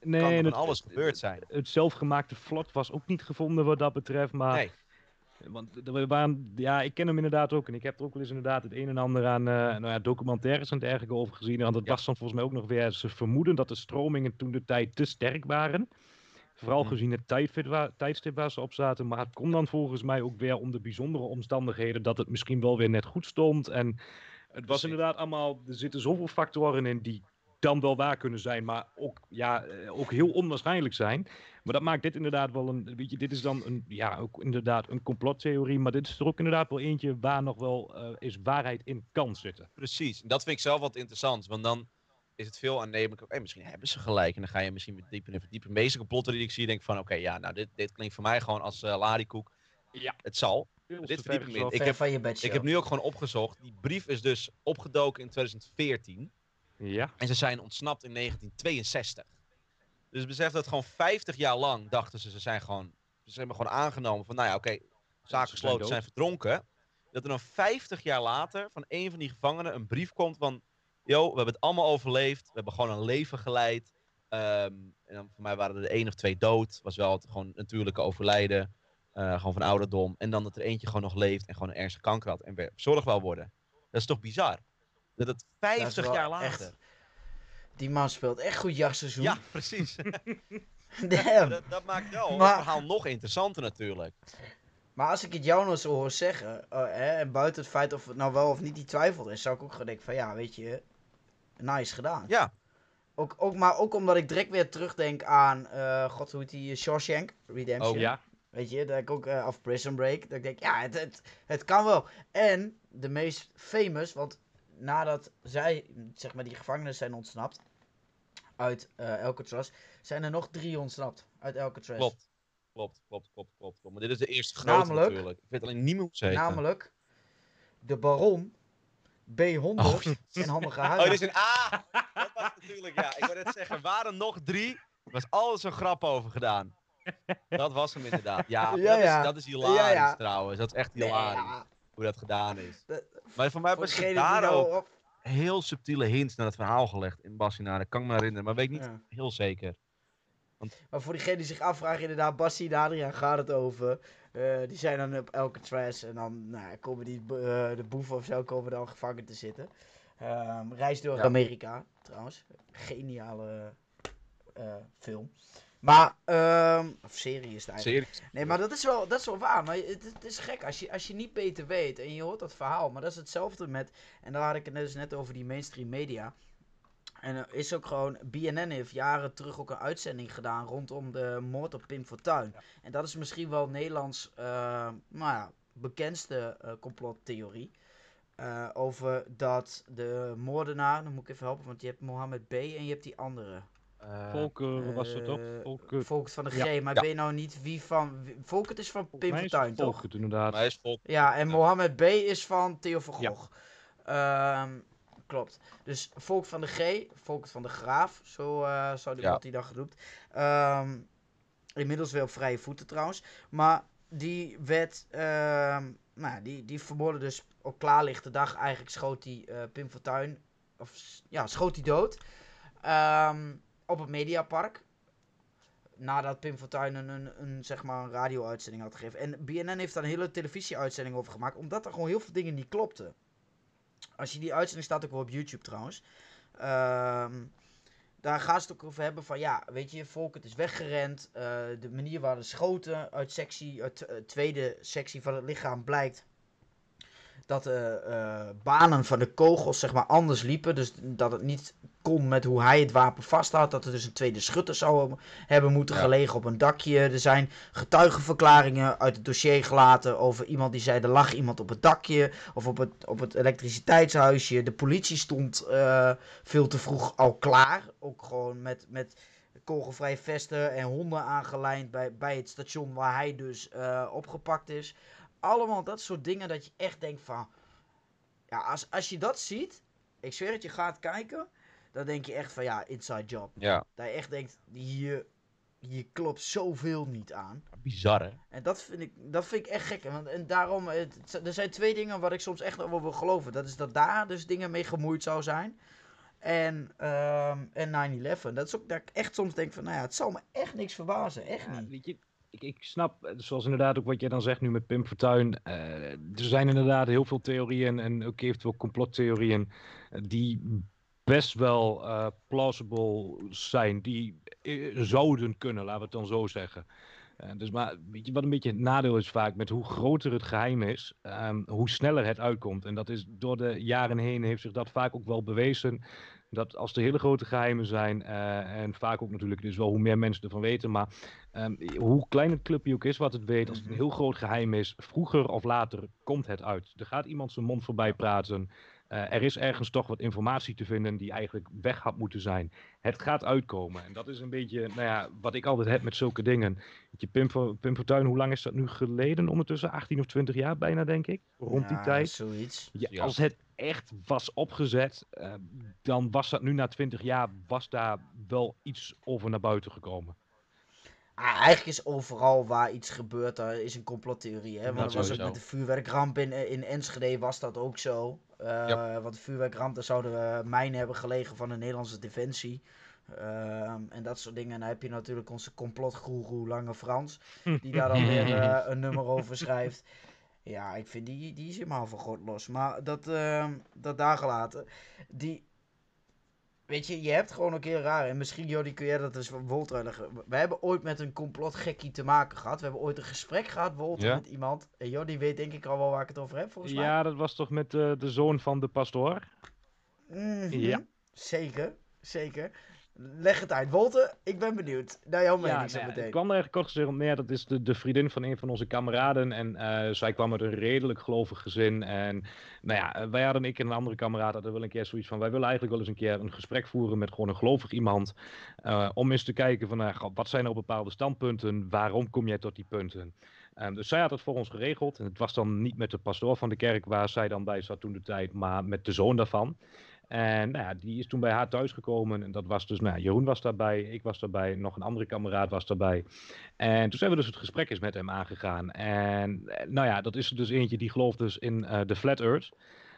nee, kan er van alles gebeurd zijn. Het zelfgemaakte vlot was ook niet gevonden wat dat betreft, maar... Nee. Want we waren, ja, ik ken hem inderdaad ook. En ik heb er ook wel eens inderdaad het een en ander aan uh, nou ja, documentaires en dergelijke over gezien. Want het ja. was dan volgens mij ook nog weer, ze vermoeden dat de stromingen toen de tijd te sterk waren. Vooral mm -hmm. gezien het tijdstip waar, tijdstip waar ze op zaten. Maar het komt dan volgens mij ook weer om de bijzondere omstandigheden dat het misschien wel weer net goed stond. En het was inderdaad allemaal, er zitten zoveel factoren in die dan wel waar kunnen zijn, maar ook, ja, ook heel onwaarschijnlijk zijn. Maar dat maakt dit inderdaad wel een, weet je, dit is dan een, ja, ook inderdaad een complottheorie, maar dit is er ook inderdaad wel eentje waar nog wel uh, is waarheid in kan zitten. Precies, dat vind ik zelf wat interessant, want dan is het veel aannemelijk. Hey, misschien hebben ze gelijk. En dan ga je misschien weer dieper in verdiepen. De meeste complotten die ik zie, denk van... Oké, okay, ja, nou, dit, dit klinkt voor mij gewoon als uh, larikoek. Ja. Het zal. Dit verdiep ik. Ik heb, van je bed, ik heb nu ook gewoon opgezocht. Die brief is dus opgedoken in 2014. Ja. En ze zijn ontsnapt in 1962. Dus besef dat gewoon 50 jaar lang dachten ze... Ze zijn gewoon... Ze hebben gewoon aangenomen van... Nou ja, oké, okay, zaken gesloten, zijn verdronken. Dat er dan 50 jaar later van een van die gevangenen een brief komt van yo, we hebben het allemaal overleefd. We hebben gewoon een leven geleid. Um, en dan voor mij waren er één of twee dood. Was wel het gewoon natuurlijke overlijden. Uh, gewoon van ouderdom. En dan dat er eentje gewoon nog leeft en gewoon een ernstige kanker had. En weer zorg wel worden. Dat is toch bizar? Dat het 50 dat jaar later. Echt... Die man speelt echt goed jachtseizoen. Ja, precies. Damn. Dat, dat, maakt wel maar... het verhaal nog interessanter natuurlijk. Maar als ik het jou nou zo hoor zeggen, uh, hè, en buiten het feit of het nou wel of niet die twijfel is, zou ik ook gewoon denken van ja, weet je, nice gedaan. Ja. Ook, ook, maar ook omdat ik direct weer terugdenk aan, uh, god hoe heet die, Shawshank Redemption. Oh ja. Weet je, dat ik ook, uh, of Prison Break, dat ik denk, ja, het, het, het kan wel. En de meest famous, want nadat zij, zeg maar, die gevangenen zijn ontsnapt uit uh, Alcatraz, zijn er nog drie ontsnapt uit Alcatraz. Klopt. Klopt, klopt, klopt, klopt. Maar dit is de eerste grote namelijk, natuurlijk. Ik weet alleen niet meer hoe ze. Namelijk, de Baron, B100 oh. en Handige Huis. Oh, dit is een A! Dat was natuurlijk, ja. Ik wil net zeggen, waren nog drie. Er was alles een grap over gedaan. Dat was hem inderdaad. Ja, ja, dat, ja. Is, dat is hilarisch ja. trouwens. Dat is echt hilarisch. Hoe dat gedaan is. Maar voor mij was het daar ook op... heel subtiele hints naar het verhaal gelegd in Bassinade. Dat kan ik me herinneren, maar weet ik niet heel zeker. Want... Maar voor diegenen die zich afvragen, inderdaad, Bassie en Adriaan gaat het over. Uh, die zijn dan op elke trash en dan nou, komen die, uh, de boeven of zo komen dan gevangen te zitten. Um, reis door ja. Amerika, trouwens. Geniale uh, film. Maar, um, of serie is het eigenlijk. Nee, maar dat is wel, dat is wel waar. Maar het, het, is gek als je, als je niet beter weet en je hoort dat verhaal. Maar dat is hetzelfde met, en daar had ik het dus net over die mainstream media. En er is ook gewoon, BNN heeft jaren terug ook een uitzending gedaan rondom de moord op Pim Fortuyn. Ja. En dat is misschien wel Nederlands, uh, nou ja, bekendste uh, complottheorie. Uh, over dat de moordenaar, dan moet ik even helpen, want je hebt Mohammed B. en je hebt die andere. Volker was het toch? Volker. Volker van de G, ja. maar ja. ik weet nou niet wie van... Volker is van Pim Fortuyn, toch? Volker inderdaad. Hij is Volker. Ja, en Mohammed B. is van Theo van Gogh. Ja. Um, klopt. Dus Volk van de G, Volk van de Graaf, zo uh, zou die, ja. die dan genoemd. Um, inmiddels weer op vrije voeten trouwens. Maar die werd, um, nou, die, die vermoorde dus op klaarlichte dag. Eigenlijk schoot hij uh, Pim Fortuyn, of ja, schoot hij dood. Um, op het Mediapark. nadat Pim Fortuyn een, een, zeg maar een radio-uitzending had gegeven. En BNN heeft daar een hele televisie-uitzending over gemaakt, omdat er gewoon heel veel dingen niet klopten. Als je die uitzending staat ook wel op YouTube trouwens. Ehm, daar gaan ze het ook over hebben van ja, weet je, volk het is weggerend. Uh, de manier waar de schoten uit sectie, uit uh, tweede sectie van het lichaam blijkt dat de uh, banen van de kogels zeg maar anders liepen. Dus dat het niet kon met hoe hij het wapen vasthoudt. Dat er dus een tweede schutter zou hebben moeten gelegen op een dakje. Er zijn getuigenverklaringen uit het dossier gelaten over iemand die zei er lag iemand op het dakje. Of op het, op het elektriciteitshuisje. De politie stond uh, veel te vroeg al klaar. Ook gewoon met... met kogelvrije vesten en honden aangelijnd bij, bij het station waar hij dus uh, opgepakt is allemaal dat soort dingen dat je echt denkt van... Ja, als, als je dat ziet, ik zweer het, je gaat kijken, dan denk je echt van ja, inside job. Ja. Dat je echt denkt, hier, hier klopt zoveel niet aan. Bizar hè? En dat vind ik, dat vind ik echt gek. En, en daarom, het, er zijn twee dingen waar ik soms echt wel wil geloven. Dat is dat daar dus dingen mee gemoeid zou zijn. En, um, en 9-11. Dat is ook dat ik echt soms denk van, nou ja, het zal me echt niks verbazen. Echt Ja, niet. weet je, ik, ik snap, eh, zoals inderdaad ook wat jij dan zegt nu met Pim Fortuyn. eh, er zijn inderdaad heel veel theorieën en ook eventueel complottheorieën eh, die best wel eh, plausible zijn. Die zouden kunnen, laten we het dan zo zeggen. Dus maar weet je, wat een beetje het nadeel is vaak met hoe groter het geheim is, ehm, hoe sneller het uitkomt. En dat is door de jaren heen heeft zich dat vaak ook wel bewezen. Dat als er hele grote geheimen zijn, eh, en vaak ook natuurlijk dus wel hoe meer mensen ervan weten, maar ehm, hoe klein het clubje ook is wat het weet, als het een heel groot geheim is, vroeger of later komt het uit. Er gaat iemand zijn mond voorbij praten. Eh, er is ergens toch wat informatie te vinden die eigenlijk weg had moeten zijn. Het gaat uitkomen. En dat is een beetje, nou ja, wat ik altijd heb met zulke dingen. Je, Pim, Fo- Pim Fortuyn, hoe lang is dat nu geleden? Ondertussen 18 of 20 jaar bijna, denk ik. Rond die Ja, tijd. Zoiets. Ja, Ja. Als het echt was opgezet, eh, dan was dat nu na 20 jaar, was daar wel iets over naar buiten gekomen. Ah, eigenlijk is overal waar iets gebeurt, daar is een complottheorie. Hè? Want Dat was ook met de vuurwerkramp in, in Enschede was dat ook zo. Eh, Want de vuurwerkramp, daar zouden we mijnen hebben gelegen van de Nederlandse Defensie. Ehm, en dat soort dingen. En dan heb je natuurlijk onze complotgoeroe Lange Frans. Die daar dan weer eh, een nummer over schrijft. Ja, ik vind die, die is helemaal van God los. Maar dat, ehm, dat daar gelaten. Die, weet je, je hebt gewoon een keer raar. En misschien, Jody, kun jij dat eens van Wolter. We hebben ooit met een complotgekkie te maken gehad. We hebben ooit een gesprek gehad, Wolter, Ja. met iemand. En Jody weet denk ik al wel waar ik het over heb, volgens mij. Ja, dat was toch met eh, de zoon van de pastoor? Mhm. Ja. Zeker, zeker. Leg het uit. Wolter, ik ben benieuwd naar jouw mening Ja, zo nou meteen. ik kwam er eigenlijk kort gezegd op neer. Dat is de, de vriendin van een van onze kameraden. En eh, zij kwam uit een redelijk gelovig gezin. En nou ja, eh, wij hadden, ik en een andere kameraad, hadden wel een keer zoiets van... Wij willen eigenlijk wel eens een keer een gesprek voeren met gewoon een gelovig iemand. eh, om eens te kijken van, nou, wat zijn er bepaalde standpunten? Waarom kom jij tot die punten? Dus zij had het voor ons geregeld. En het was dan niet met de pastoor van de kerk waar zij dan bij zat toen de tijd, maar met de zoon daarvan. En nou ja, die is toen bij haar thuis gekomen. En dat was dus, nou, Jeroen was daarbij, ik was daarbij, nog een andere kameraad was daarbij. En toen zijn we dus het gesprek eens met hem aangegaan. En eh, nou ja, dat is er dus eentje die gelooft dus in eh, de Flat Earth.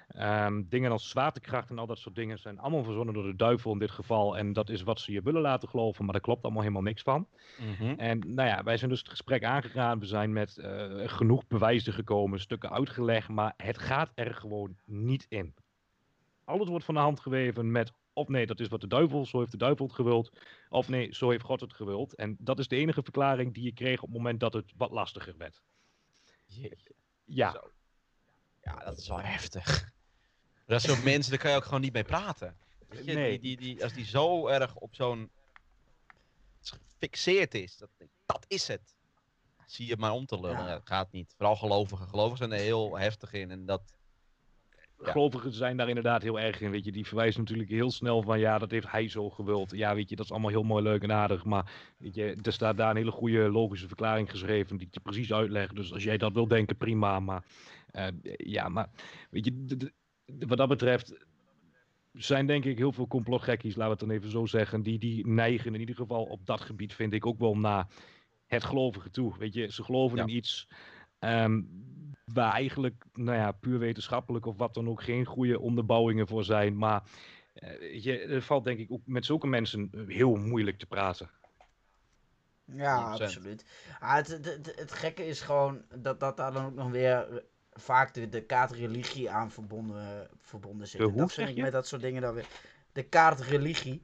Ehm, dingen als zwaartekracht en al dat soort dingen zijn allemaal verzonnen door de duivel in dit geval. En dat is wat ze je willen laten geloven, maar daar klopt allemaal helemaal niks van. Mhm. En nou ja, wij zijn dus het gesprek aangegaan. We zijn met eh, genoeg bewijzen gekomen, stukken uitgelegd, maar het gaat er gewoon niet in. Alles wordt van de hand geweven met of nee, dat is wat de duivel, zo heeft de duivel het gewild. Of nee, zo heeft God het gewild. En dat is de enige verklaring die je kreeg op het moment dat het wat lastiger werd. Jeetje. Ja, Zo. Ja, dat is wel heftig. Dat soort mensen, daar kan je ook gewoon niet mee praten. Weet je, Nee. die, die, die, als die zo erg op zo'n gefixeerd is, dat, dat is het. Zie je maar om te lullen. Ja. Dat gaat niet. Vooral gelovigen. Gelovigen zijn er heel heftig in. En dat. Gelovigen zijn daar inderdaad heel erg in. Weet je, die verwijzen natuurlijk heel snel van ja, dat heeft hij zo gewild. Ja, weet je, dat is allemaal heel mooi, leuk en aardig. Maar weet je, er staat daar een hele goede logische verklaring geschreven die je precies uitlegt. Dus als jij dat wil denken, prima. Maar eh, ja, maar weet je, wat dat betreft zijn denk ik heel veel complotgekkies, laten we het dan even zo zeggen, die, die neigen in ieder geval op dat gebied, vind ik ook wel naar het gelovige toe. Weet je, ze geloven Ja. in iets ehm, waar eigenlijk, nou ja, puur wetenschappelijk of wat dan ook, geen goede onderbouwingen voor zijn. Maar eh, je, het valt denk ik ook met zulke mensen heel moeilijk te praten. Ja, 100%. absoluut. Ah, het, het, gekke is gewoon dat, dat daar dan ook nog weer eh, vaak de, de kaart religie aan verbonden, verbonden zit. Hoe, dat zeg vind ik je? met dat soort dingen dan weer. De kaart religie.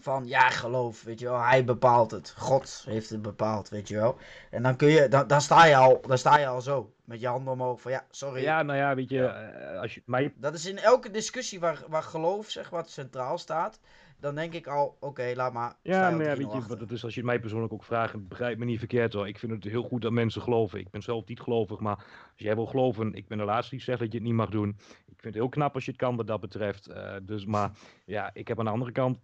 Van ja, geloof, weet je wel. Hij bepaalt het. God heeft het bepaald, weet je wel. En dan kun je, dan, dan, sta, je al, dan sta je al zo. Met je handen omhoog van ja, sorry. Ja, nou ja, weet je, eh, als je mij Dat is in elke discussie waar, waar geloof zeg wat centraal staat. Dan denk ik al, oké, laat maar. Ja, maar ja, 3-0 weet je, wat het is als je het mij persoonlijk ook vraagt, begrijp me niet verkeerd hoor. Ik vind het heel goed dat mensen geloven. Ik ben zelf niet gelovig, maar als jij wil geloven, ik ben de laatste die zegt dat je het niet mag doen. Ik vind het heel knap als je het kan wat dat betreft. Eh, dus, maar ja, ik heb aan de andere kant,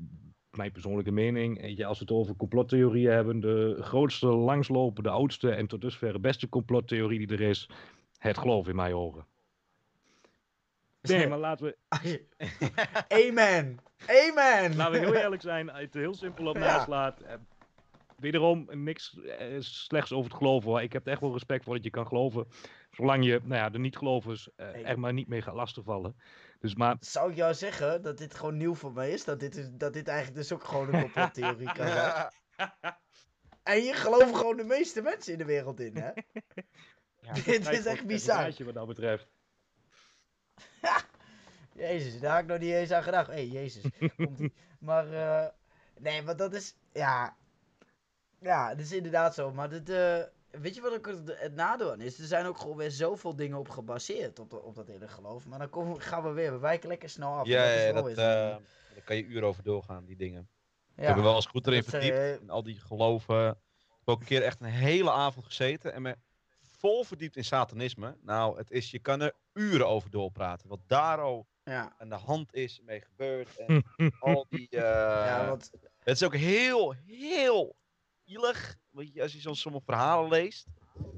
mijn persoonlijke mening, weet je, als we het over complottheorieën hebben, de grootste, langslopende, oudste en tot dusver beste complottheorie die er is, het geloof in mijn ogen. Nee, maar laten we, Amen. Amen. Laten we heel eerlijk zijn, als je het heel simpel op Ja. naslaat. eh, wederom niks eh, slechts over het geloven hoor. Ik heb er echt wel respect voor dat je kan geloven. Zolang je nou ja, de niet-gelovers eh, Hey. er maar niet mee gaat lastigvallen. Dus maar, Zou ik jou zeggen dat dit gewoon nieuw voor mij is? Dat dit, is, dat dit eigenlijk dus ook gewoon een complottheorie kan zijn? En hier geloven gewoon de meeste mensen in de wereld in, hè? ja, Dit is echt bizar. percentage Wat dat betreft. Jezus, daar had ik nog niet eens aan gedacht. Hé, hey, Jezus. Maar, eh, nee, maar dat is, ja. Ja, het is inderdaad zo. Maar dit, eh, weet je wat ook het, het nadeel aan is? Er zijn ook gewoon weer zoveel dingen op gebaseerd, op, de- op dat hele geloof. Maar dan komen, gaan we weer, we wijken lekker snel af. Ja, is ja, dat, eh, daar kan je uren over doorgaan, die dingen. ja. Ik heb wel eens goed erin eh, verdiept. in al die geloven. Ik heb ook een keer echt een hele avond gezeten en me vol verdiept in satanisme. Nou, het is, je kan er uren over doorpraten. Wat daar al ja. aan de hand is, mee gebeurd. En al die. eh, ja, want Het is ook heel, heel zielig. Weet je, als je zo'n sommige verhalen leest.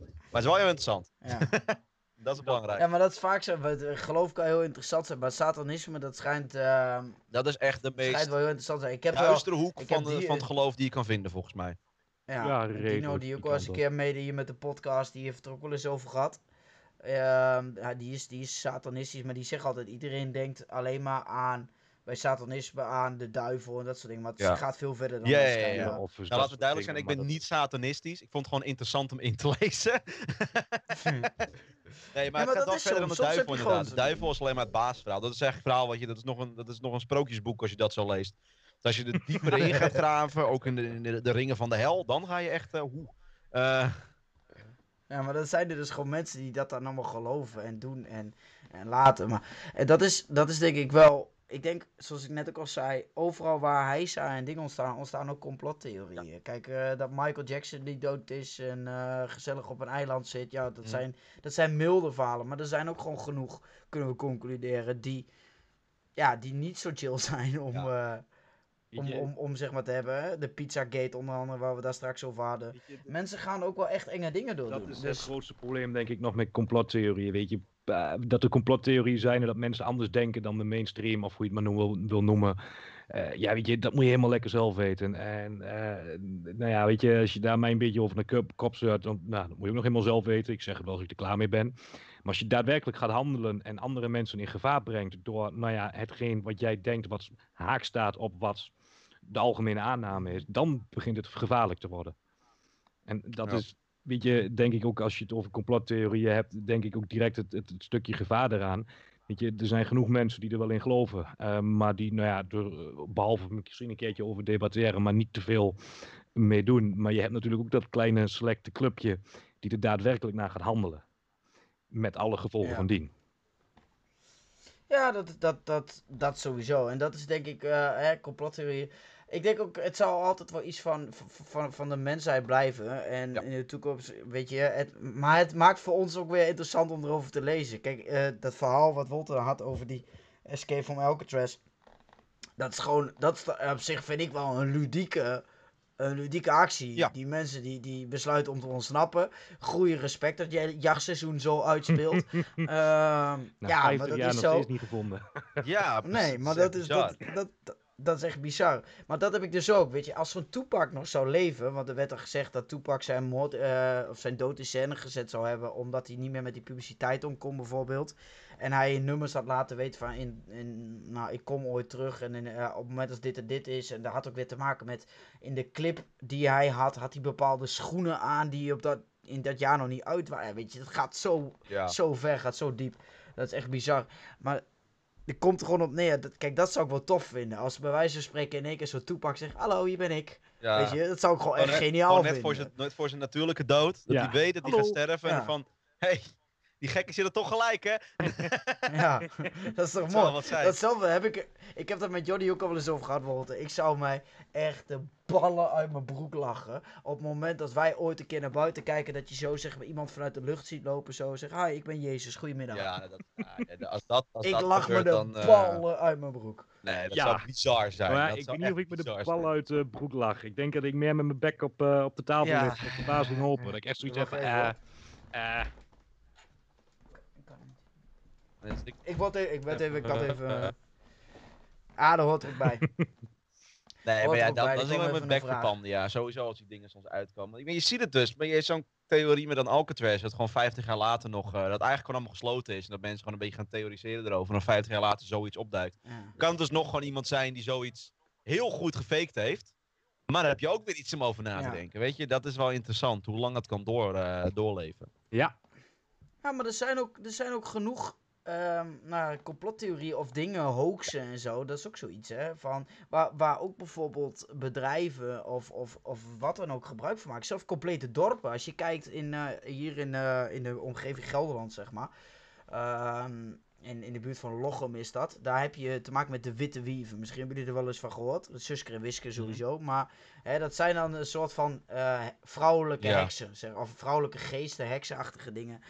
Maar het is wel heel interessant. ja. Dat is belangrijk. ja, maar dat is vaak zo. eh, Geloof kan heel interessant zijn, maar satanisme, dat schijnt, eh, Dat is echt de schijnt meest wel heel interessant te zijn. Ik heb wel, duistere hoek van, de, die- van het geloof die je kan vinden, volgens mij. Ja, Ja, Dino, die ook wel eens een keer mede hier met de podcast, die heeft het er ook wel eens over gehad. Ehm, ja, die, is, die is satanistisch, maar die zegt altijd, iedereen denkt alleen maar aan, bij satanisme aan de duivel en dat soort dingen. Maar het Ja. gaat veel verder dan Ja, dat ja, ja. Ja, of Nou, laten we duidelijk zijn, ik ben niet satanistisch. Ik vond het gewoon interessant om in te lezen. Nee, maar maar het gaat wel is verder zo. dan de duivel inderdaad. gewoon De duivel is alleen maar het basisverhaal. Dat is echt een verhaal, wat je, dat, is nog een, dat is nog een sprookjesboek als je dat zo leest. Dus als je er dieper in gaat graven, ook in de, in de, de ringen van de hel, dan ga je echt, eh, hoe. Eh, Ja, maar dan zijn er dus gewoon mensen die dat dan allemaal geloven en doen en, en laten. Maar en dat, is, dat is denk ik wel. Ik denk, zoals ik net ook al zei, overal waar heisa en dingen ontstaan, ontstaan ook complottheorieën. Kijk, eh, dat Michael Jackson niet dood is en eh, gezellig op een eiland zit. Ja, dat, zijn, dat zijn milde verhalen. Maar er zijn ook gewoon genoeg, kunnen we concluderen, die, ja, die niet zo chill zijn om, eh, om, om, om zeg maar te hebben. De Pizzagate onder andere, waar we daar straks over hadden. je, Mensen gaan ook wel echt enge dingen door Dat doen. is Dus- het grootste probleem, denk ik, nog met complottheorieën. Weet je, Eh, dat er complottheorieën zijn en dat mensen anders denken dan de mainstream, of hoe je het maar wil, wil noemen. Eh, ja, weet je, dat moet je helemaal lekker zelf weten. En eh, nou ja, weet je, als je daar mij een beetje over de kop, zeurt, dan, nou, dat moet je ook nog helemaal zelf weten. Ik zeg het wel als ik er klaar mee ben. Maar als je daadwerkelijk gaat handelen en andere mensen in gevaar brengt door, nou ja, hetgeen wat jij denkt wat haak staat op wat de algemene aanname is, dan begint het gevaarlijk te worden. En dat Ja. is, weet je, denk ik ook als je het over complottheorieën hebt, denk ik ook direct het, het, het stukje gevaar eraan. Weet je, er zijn genoeg mensen die er wel in geloven, eh, maar die, nou ja, er, eh, behalve misschien een keertje over debatteren, maar niet te veel mee doen. Maar je hebt natuurlijk ook dat kleine selecte clubje die er daadwerkelijk naar gaat handelen. Met alle gevolgen Ja. van dien. Ja, dat, dat, dat, dat sowieso. En dat is denk ik, eh hè, complottheorie. Ik denk ook, het zal altijd wel iets van, van, van de mensheid blijven. En Ja. in de toekomst, weet je, het, maar het maakt voor ons ook weer interessant om erover te lezen. Kijk, eh, dat verhaal wat Wolter had over die Escape from Alcatraz. Dat is gewoon, dat is op zich vind ik wel een ludieke, een ludieke actie. Ja. Die mensen die, die besluiten om te ontsnappen. Goeie respect dat jij het jachtseizoen zo uitspeelt. Ehm, ja, 50 maar dat jaar is nog zo. niet gevonden. Ja, Nee, precies, maar echt dat is dat, dat- Dat is echt bizar. Maar dat heb ik dus ook. Weet je, als zo'n Tupac nog zou leven. Want er werd er gezegd dat Tupac zijn, moord, eh, of zijn dood in scène gezet zou hebben. Omdat hij niet meer met die publiciteit om kon, bijvoorbeeld. En hij in nummers had laten weten van. In, in, nou, ik kom ooit terug. En in, eh, op het moment als dit en dit is. En dat had ook weer te maken met. In de clip die hij had. Had hij bepaalde schoenen aan. Die op dat, in dat jaar nog niet uit waren. Weet je, dat gaat zo, Ja. zo ver. Gaat zo diep. Dat is echt bizar. Maar er komt er gewoon op neer. Dat, kijk, dat zou ik wel tof vinden. Als bij wijze van spreken in één keer zo'n toepak zegt: Hallo, hier ben ik. ja. Weet je, dat zou ik gewoon Gewoon echt net- geniaal gewoon net vinden. voor, zijn, net voor zijn natuurlijke dood. Dat Ja. hij weet dat hij gaat sterven. Ja. En van, hé, hey, die gekken zitten toch gelijk, hè? Ja, dat is toch Dat zou wel mooi. wat zijn. Datzelfde heb ik. Ik heb dat met Johnny ook al wel eens over gehad, bijvoorbeeld. Ik zou mij echt de ballen uit mijn broek lachen. Op het moment dat wij ooit een keer naar buiten kijken, dat je zo zeg maar iemand vanuit de lucht ziet lopen. Zo zegt: Hi, ik ben Jezus, goedemiddag. Ja, dat, ja, als dat, als ik dat lach me de dan... eh, ballen uit mijn broek. nee, dat Ja. zou bizar zijn. Maar Dat ik weet niet of ik met de bizar bal zijn. uit de broek lag. Ik denk dat ik meer met mijn bek op, eh, op de tafel Ja. lig. Met verbazing open. Dat ik echt zoiets heb Wacht van, even, eh, eh, Dus ik- Ik word even, ik werd even, ik had even. eh, Ah, daar hoort het bij. Nee, Hoort maar er ja, dat, dat er is kwam iemand met even een bek vraag. verpanden, ja. Sowieso als die dingen soms uitkomen. Ik je ziet het dus, maar je hebt zo'n theorie met dan Alcatraz, dat gewoon 50 jaar later nog, eh, dat eigenlijk gewoon allemaal gesloten is. En dat mensen gewoon een beetje gaan theoriseren erover. En dan 50 jaar later zoiets opduikt. Ja. Kan dus nog gewoon iemand zijn die zoiets heel goed gefaked heeft. Maar daar heb je ook weer iets om over na te Ja. denken. Weet je, dat is wel interessant, hoe lang dat kan door, eh, doorleven. ja, Ja, maar er zijn ook, er zijn ook genoeg ehm nou, complottheorieën of dingen, hoaxen en zo. Dat is ook zoiets, hè. Van, waar, waar ook bijvoorbeeld bedrijven of, of, of wat dan ook gebruik van maken. Zelfs complete dorpen. Als je kijkt in, eh, hier in, eh, in de omgeving Gelderland, zeg maar. Ehm, in, in de buurt van Lochem is dat. Daar heb je te maken met de witte wieven. Misschien hebben jullie er wel eens van gehoord. Suske en Wiske sowieso. Maar hè, dat zijn dan een soort van eh, vrouwelijke Ja. heksen. Zeg, of vrouwelijke geesten, heksenachtige dingen.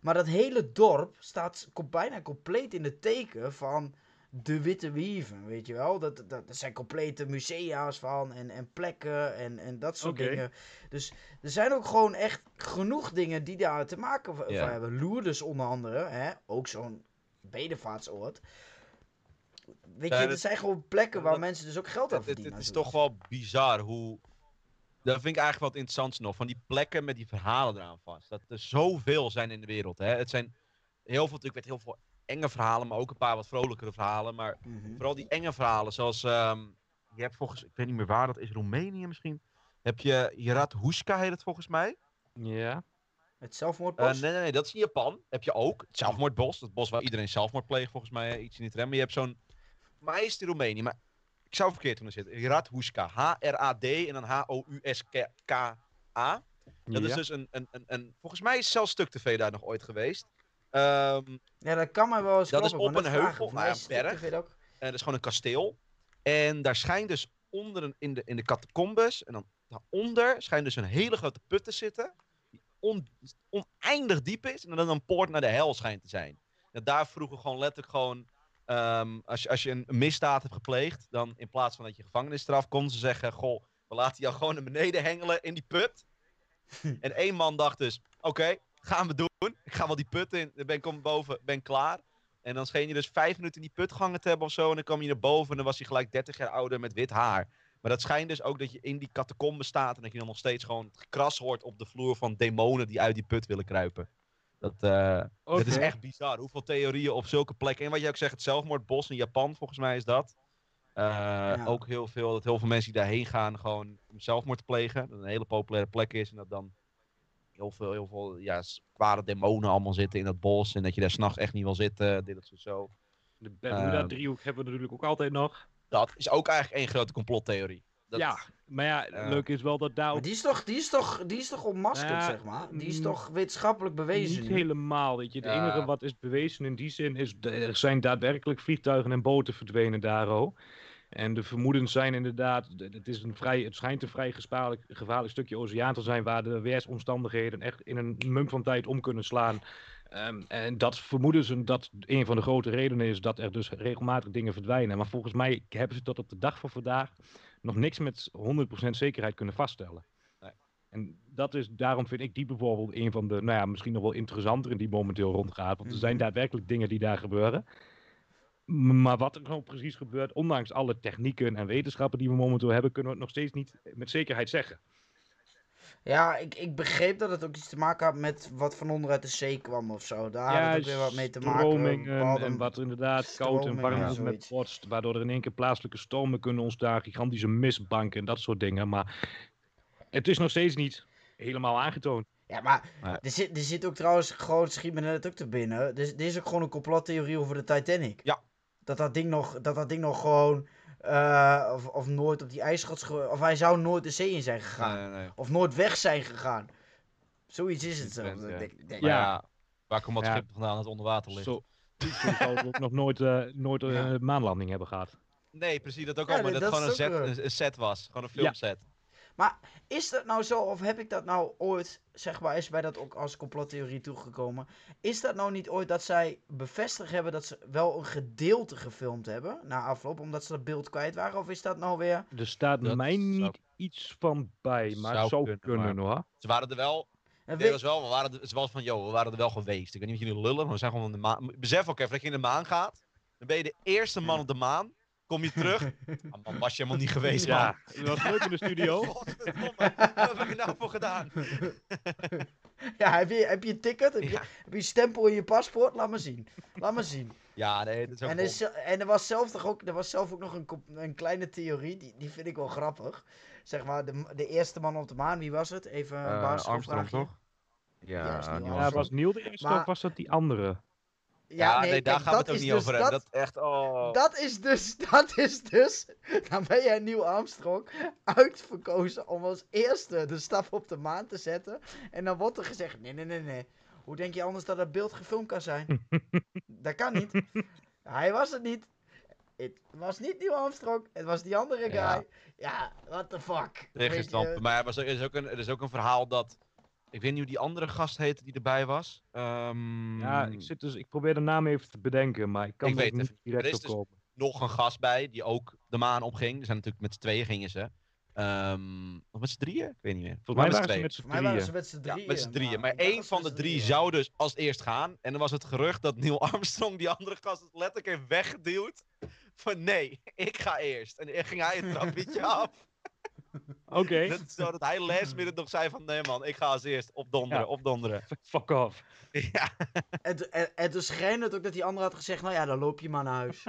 Maar dat hele dorp staat bijna compleet in het teken van de Witte Wieven, weet je wel. Dat, dat, dat zijn complete musea's van en, en plekken en, en dat soort dingen. Dus er zijn ook gewoon echt genoeg dingen die daar te maken van hebben. Lourdes onder andere, hè? ook zo'n bedevaartsoord. Weet Ja, je, er dat- zijn gewoon plekken waar dat- mensen dus ook geld aan Het, het, verdienen. het is toch wel bizar hoe. Dat vind ik eigenlijk wat interessant nog. Van die plekken met die verhalen eraan vast. Dat er zoveel zijn in de wereld. Hè. Het zijn heel veel, natuurlijk met heel veel enge verhalen, maar ook een paar wat vrolijkere verhalen. Maar Mhm. vooral die enge verhalen, zoals. ehm, je hebt volgens, ik weet niet meer waar dat is, Roemenië misschien. Heb je Hirat Huska heet het volgens mij? ja. Het Eh, zelfmoordbos? nee, nee, nee, dat is in Japan. Heb je ook. Het zelfmoordbos. Het bos waar iedereen zelfmoord pleegt, volgens mij. eh, Iets in het rem. Maar je hebt zo'n. Maar hij is in Roemenië. Maar ik zou verkeerd kunnen zitten. H-R-A-D en dan H-O-U-S-K-A. Dat is dus een, een, een, een. Volgens mij is zelfs Stuk TV daar nog ooit geweest. Ehm, Ja, dat kan mij wel eens Dat is op maar een heuvel, het op berg. En dat is gewoon een kasteel. En daar schijnt dus onder een, in, de, in de catacombes. En dan daaronder schijnt dus een hele grote put te zitten. Die on, oneindig diep is. En dan een poort naar de hel schijnt te zijn. En daar vroegen gewoon letterlijk gewoon. Ehm, als, je, als je een misdaad hebt gepleegd. Dan in plaats van dat je gevangenisstraf. konden ze zeggen. Goh, we laten jou gewoon naar beneden hengelen in die put. en één man dacht dus. Oké, gaan we doen. Ik ga wel die put in. Dan ben ik om boven. Ben klaar. En dan scheen je dus vijf minuten in die put gehangen te hebben of zo. En dan kwam je naar boven en dan was hij gelijk 30 jaar ouder met wit haar. Maar dat schijnt dus ook dat je in die catacombe staat. En dat je dan nog steeds gewoon het gekras hoort op de vloer van demonen die uit die put willen kruipen. Dat, eh, dat is echt bizar. Hoeveel theorieën op zulke plekken. En wat je ook zegt, het zelfmoordbos in Japan, volgens mij is dat. Eh, Ook heel veel, dat heel veel mensen die daarheen gaan gewoon om zelfmoord te plegen. Dat een hele populaire plek is. En dat dan heel veel, heel veel ja, kwade demonen allemaal zitten in dat bos. En dat je daar s'nachts echt niet wil zitten. Dit, dat, zo, zo. De Bermuda Ehm. driehoek hebben we natuurlijk ook altijd nog. Dat is ook eigenlijk één grote complottheorie. Dat, Ja, maar ja, eh, leuk is wel dat daar ook die is toch, die is toch, die is toch onmaskerd, Ja, zeg maar? Die is mm, toch wetenschappelijk bewezen niet helemaal, weet je. Het enige wat is bewezen in die zin is, er zijn daadwerkelijk vliegtuigen en boten verdwenen daar. En de vermoedens zijn inderdaad, het, is een vrij, het schijnt een vrij gevaarlijk, gevaarlijk stukje oceaan te zijn waar de weersomstandigheden echt in een mum van tijd om kunnen slaan. Ehm, en dat vermoeden ze dat een van de grote redenen is dat er dus regelmatig dingen verdwijnen. Maar volgens mij hebben ze tot op de dag van vandaag nog niks met 100% zekerheid kunnen vaststellen. Nee. En dat is, daarom vind ik die bijvoorbeeld een van de, nou ja, misschien nog wel interessanter die momenteel rondgaat. Want er zijn Mhm. daadwerkelijk dingen die daar gebeuren. Maar wat er nou precies gebeurt, ondanks alle technieken en wetenschappen die we momenteel hebben, kunnen we het nog steeds niet met zekerheid zeggen. Ja, ik, ik begreep dat het ook iets te maken had met wat van onderuit de zee kwam of zo. Daar had het ook weer wat mee te maken. hadden- en wat er inderdaad koud en warm ja, is met botst, waardoor er in één keer plaatselijke stormen kunnen ontstaan, gigantische mistbanken en dat soort dingen. Maar het is nog steeds niet helemaal aangetoond. Ja, maar Ja. er, zit, er zit ook trouwens gewoon, schiet me net ook te binnen. Er, is- er is ook gewoon een complottheorie over de Titanic. Ja. Dat dat ding nog, dat dat ding nog gewoon, eh, of, of nooit op die ijsschot, ge- of hij zou nooit de zee in zijn gegaan. Nee, nee, nee. Of nooit weg zijn gegaan. Zoiets is het zo. Dat ja. denk- denk- Maar Ja. ja, waar komt dat Ja. schip vandaan dat onder water ligt? Zo, ook nog nooit, eh, nooit eh, Ja. een maanlanding hebben gehad. Nee, precies, dat ook Ja, al, maar dat, dat het gewoon een set, een, een set was. Gewoon een Ja. Filmset. Is dat nou zo, of heb ik dat nou ooit, zeg maar, is bij dat ook als complottheorie toegekomen? Is dat nou niet ooit dat zij bevestigd hebben dat ze wel een gedeelte gefilmd hebben na afloop, omdat ze dat beeld kwijt waren? Of is dat nou weer... Er staat Dat mij zou- niet iets van bij, maar Zou kunnen, kunnen, maar- hoor. Ze waren er wel, En het weet- was wel, we waren er, ze was van, yo, we waren er wel geweest. Ik weet niet of jullie lullen, maar we zijn gewoon in de maan. Besef ook even dat je in de maan gaat, dan ben je de eerste man op de maan, kom je terug, ah, man, was je helemaal niet geweest, man. Ja, het was leuk in de studio. Godverdomme, wat heb ik er nou voor gedaan? Ja, heb je, heb je een ticket? Heb je, Ja. heb je een stempel in je paspoort? Laat me zien. Laat me zien. Ja, nee, dat is ook En er, is, en er was zelf toch ook, er was zelf ook nog een, een kleine theorie, die, die vind ik wel grappig. Zeg maar, de, de eerste man op de maan, wie was het? Even een Eh, basisschoolvraagje. Ja, Ja, is niet Neil Armstrong. Ja, was Neil de eerste Maar- of was dat die andere? Ja, nee, daar kijk, gaan we het ook niet dus- over hebben. Dat, Dat echt, oh. dat is dus, dat is dus, dan ben jij Neil Armstrong uitverkozen om als eerste de stap op de maan te zetten. En dan wordt er gezegd, nee, nee, nee, nee. Hoe denk je anders dat dat beeld gefilmd kan zijn? dat kan niet. Hij was het niet. Het was niet Neil Armstrong, het was die andere guy. Ja. Ja, what the fuck. Tegenstand. Maar er, was, er, is ook een, er is ook een verhaal dat. Ik weet niet hoe die andere gast heette die erbij was. Ehm, Ja, ik, zit dus, ik probeer de naam even te bedenken, maar ik kan Ik er weet niet even niet. direct Er is dus-. Nog een gast bij die ook de maan opging. Er zijn natuurlijk met z'n tweeën gingen ze. Ehm of met z'n drieën? Ik weet niet meer. Volgens mij waren ze met z'n Voor mij waren drieën. ze met z'n Ja, drieën. met z'n drieën. Maar één van de drie drieën. zou dus als eerst gaan. En dan was het gerucht dat Neil Armstrong die andere gast letterlijk heeft weggeduwd. Van nee, ik ga eerst. En dan ging hij het trappetje af. Oké, Dat, zodat hij last minute nog zei van nee man, ik ga als eerst opdonderen, Ja. opdonderen. fuck off. Ja, En, en, en toen scheen het ook dat die andere had gezegd, nou ja, dan loop je maar naar huis.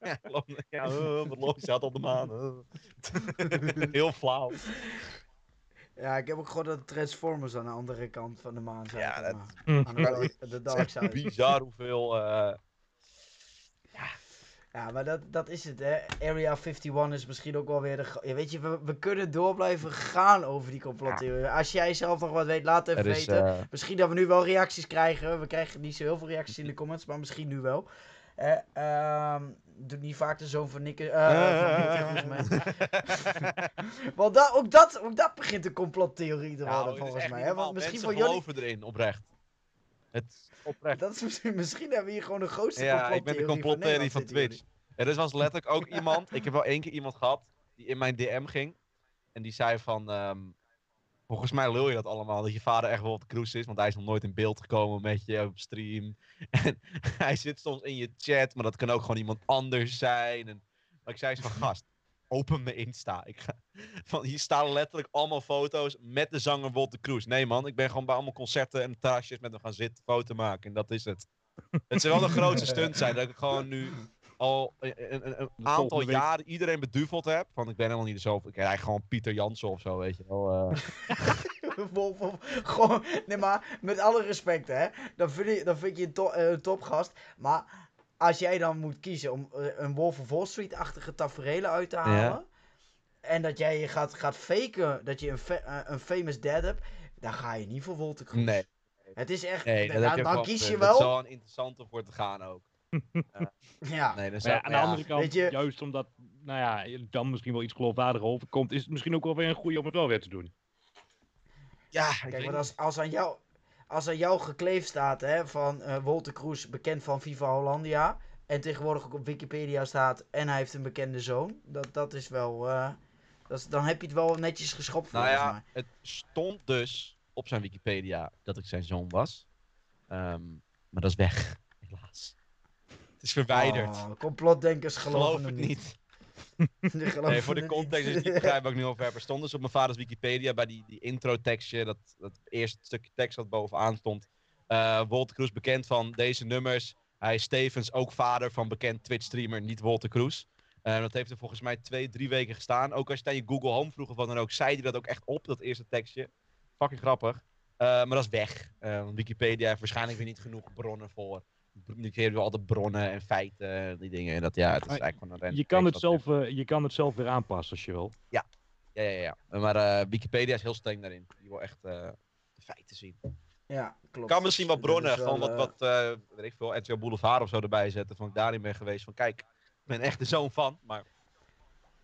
ja, loop- ja uh, wat logisch, had op de maan. uh. Heel flauw. Ja, ik heb ook gehoord dat de Transformers aan de andere kant van de maan zijn. Ja, dat- Hm. Aan de, dark- de dark side. Bizar hoeveel. eh, Ja, maar dat, dat is het, hè. Area 51 is misschien ook wel weer de... Ja, weet je, we, we kunnen door blijven gaan over die complottheorie. Als jij zelf nog wat weet, laat het even is, weten. eh, Misschien dat we nu wel reacties krijgen. We krijgen niet zo heel veel reacties in de comments, maar misschien nu wel. Eh, ehm, doe niet vaak de zoon van eh, mij. Want da ook, dat, ook dat begint een complottheorie te worden, nou, is volgens mij. Hè? Want misschien Mensen voor jullie. erin, oprecht. Het oprecht. Dat is misschien, misschien hebben we hier gewoon de grootste Ja, ik ben de complottheorie van Nederland, Twitch. Er is was letterlijk ook iemand, ik heb wel één keer iemand gehad, die in mijn DM ging. En die zei van, ehm, volgens mij lul je dat allemaal, dat je vader echt wel op de cruise is, want hij is nog nooit in beeld gekomen met je op stream. En hij zit soms in je chat, maar dat kan ook gewoon iemand anders zijn. En, maar ik zei zo van, gast, open mijn Insta. Ik ga, van, hier staan letterlijk allemaal foto's met de zanger Wolter Kroes. Nee man, ik ben gewoon bij allemaal concerten en terrasjes met hem gaan zitten, foto maken en dat is het. Het zou wel de grootste stunt zijn, dat ik gewoon nu al een, een, een- een De aantal jaren iedereen beduveld heb. Want ik ben helemaal niet zo. Ik krijg gewoon Pieter Jansen of zo, weet je wel. eh. Wolf of- gewoon, nee, maar met alle respect, hè. Dan vind ik, dan vind je een, to- eh, een topgast. Maar als jij dan moet kiezen om eh, een Wolf of Wall Street-achtige tafereelen uit te halen. En dat jij je gaat, gaat faken dat je een, fa- eh, een famous dad hebt. Dan ga je niet voor Wolter Kroes. nee, Het is echt, nee, dat dan, kies je gezegd. wel. Dat is wel een interessante voor te gaan ook. Ja. Nee, dat Maar zou, ja, aan de ja. andere kant, je- juist omdat, nou ja, dan misschien wel iets geloofwaardiger overkomt, is het misschien ook wel weer een goede om het wel weer te doen. Ja, Kijk, want als, als, aan jou, als aan jou gekleefd staat hè, van eh Wolter Kroes, bekend van Viva Hollandia. En tegenwoordig ook op Wikipedia staat en hij heeft een bekende zoon. Dat, dat is wel. eh, dat is, dan heb je het wel netjes geschopt Nou volgens ja, mij. het stond dus op zijn Wikipedia dat ik zijn zoon was. Ehm, maar dat is weg, helaas. Het is verwijderd. Oh, complotdenkers geloven Geloof hem het niet. Nee, voor de het context is niet. niet begrijp ik nu heb. Er stond dus op mijn vaders Wikipedia bij die, die intro tekstje, dat, dat eerste stukje tekst dat bovenaan stond. eh Wolter Kroes bekend van deze nummers. Hij is tevens ook vader van bekend Twitch-streamer, niet Wolter Kroes. Eh, dat heeft er volgens mij twee, drie weken gestaan. Ook als je het aan je Google Home vroeg of wat dan ook, zei hij dat ook echt op, dat eerste tekstje. Fucking grappig. Eh, maar dat is weg. Want Wikipedia heeft waarschijnlijk weer niet genoeg bronnen voor. Ik heb al de bronnen en feiten en die dingen. En dat, ja, het is eigenlijk gewoon een Je kan, het zelf, eh, je kan het zelf weer aanpassen als je wil. ja, ja, ja. Maar eh, Wikipedia is heel streng daarin. Die wil echt eh, de feiten zien. Ja, klopt. kan misschien wat bronnen, wel, gewoon wat, wat eh, weet ik veel, RTL Boulevard of zo erbij zetten. Van ik daarin ben geweest. Van kijk, ik ben echt de zoon van, maar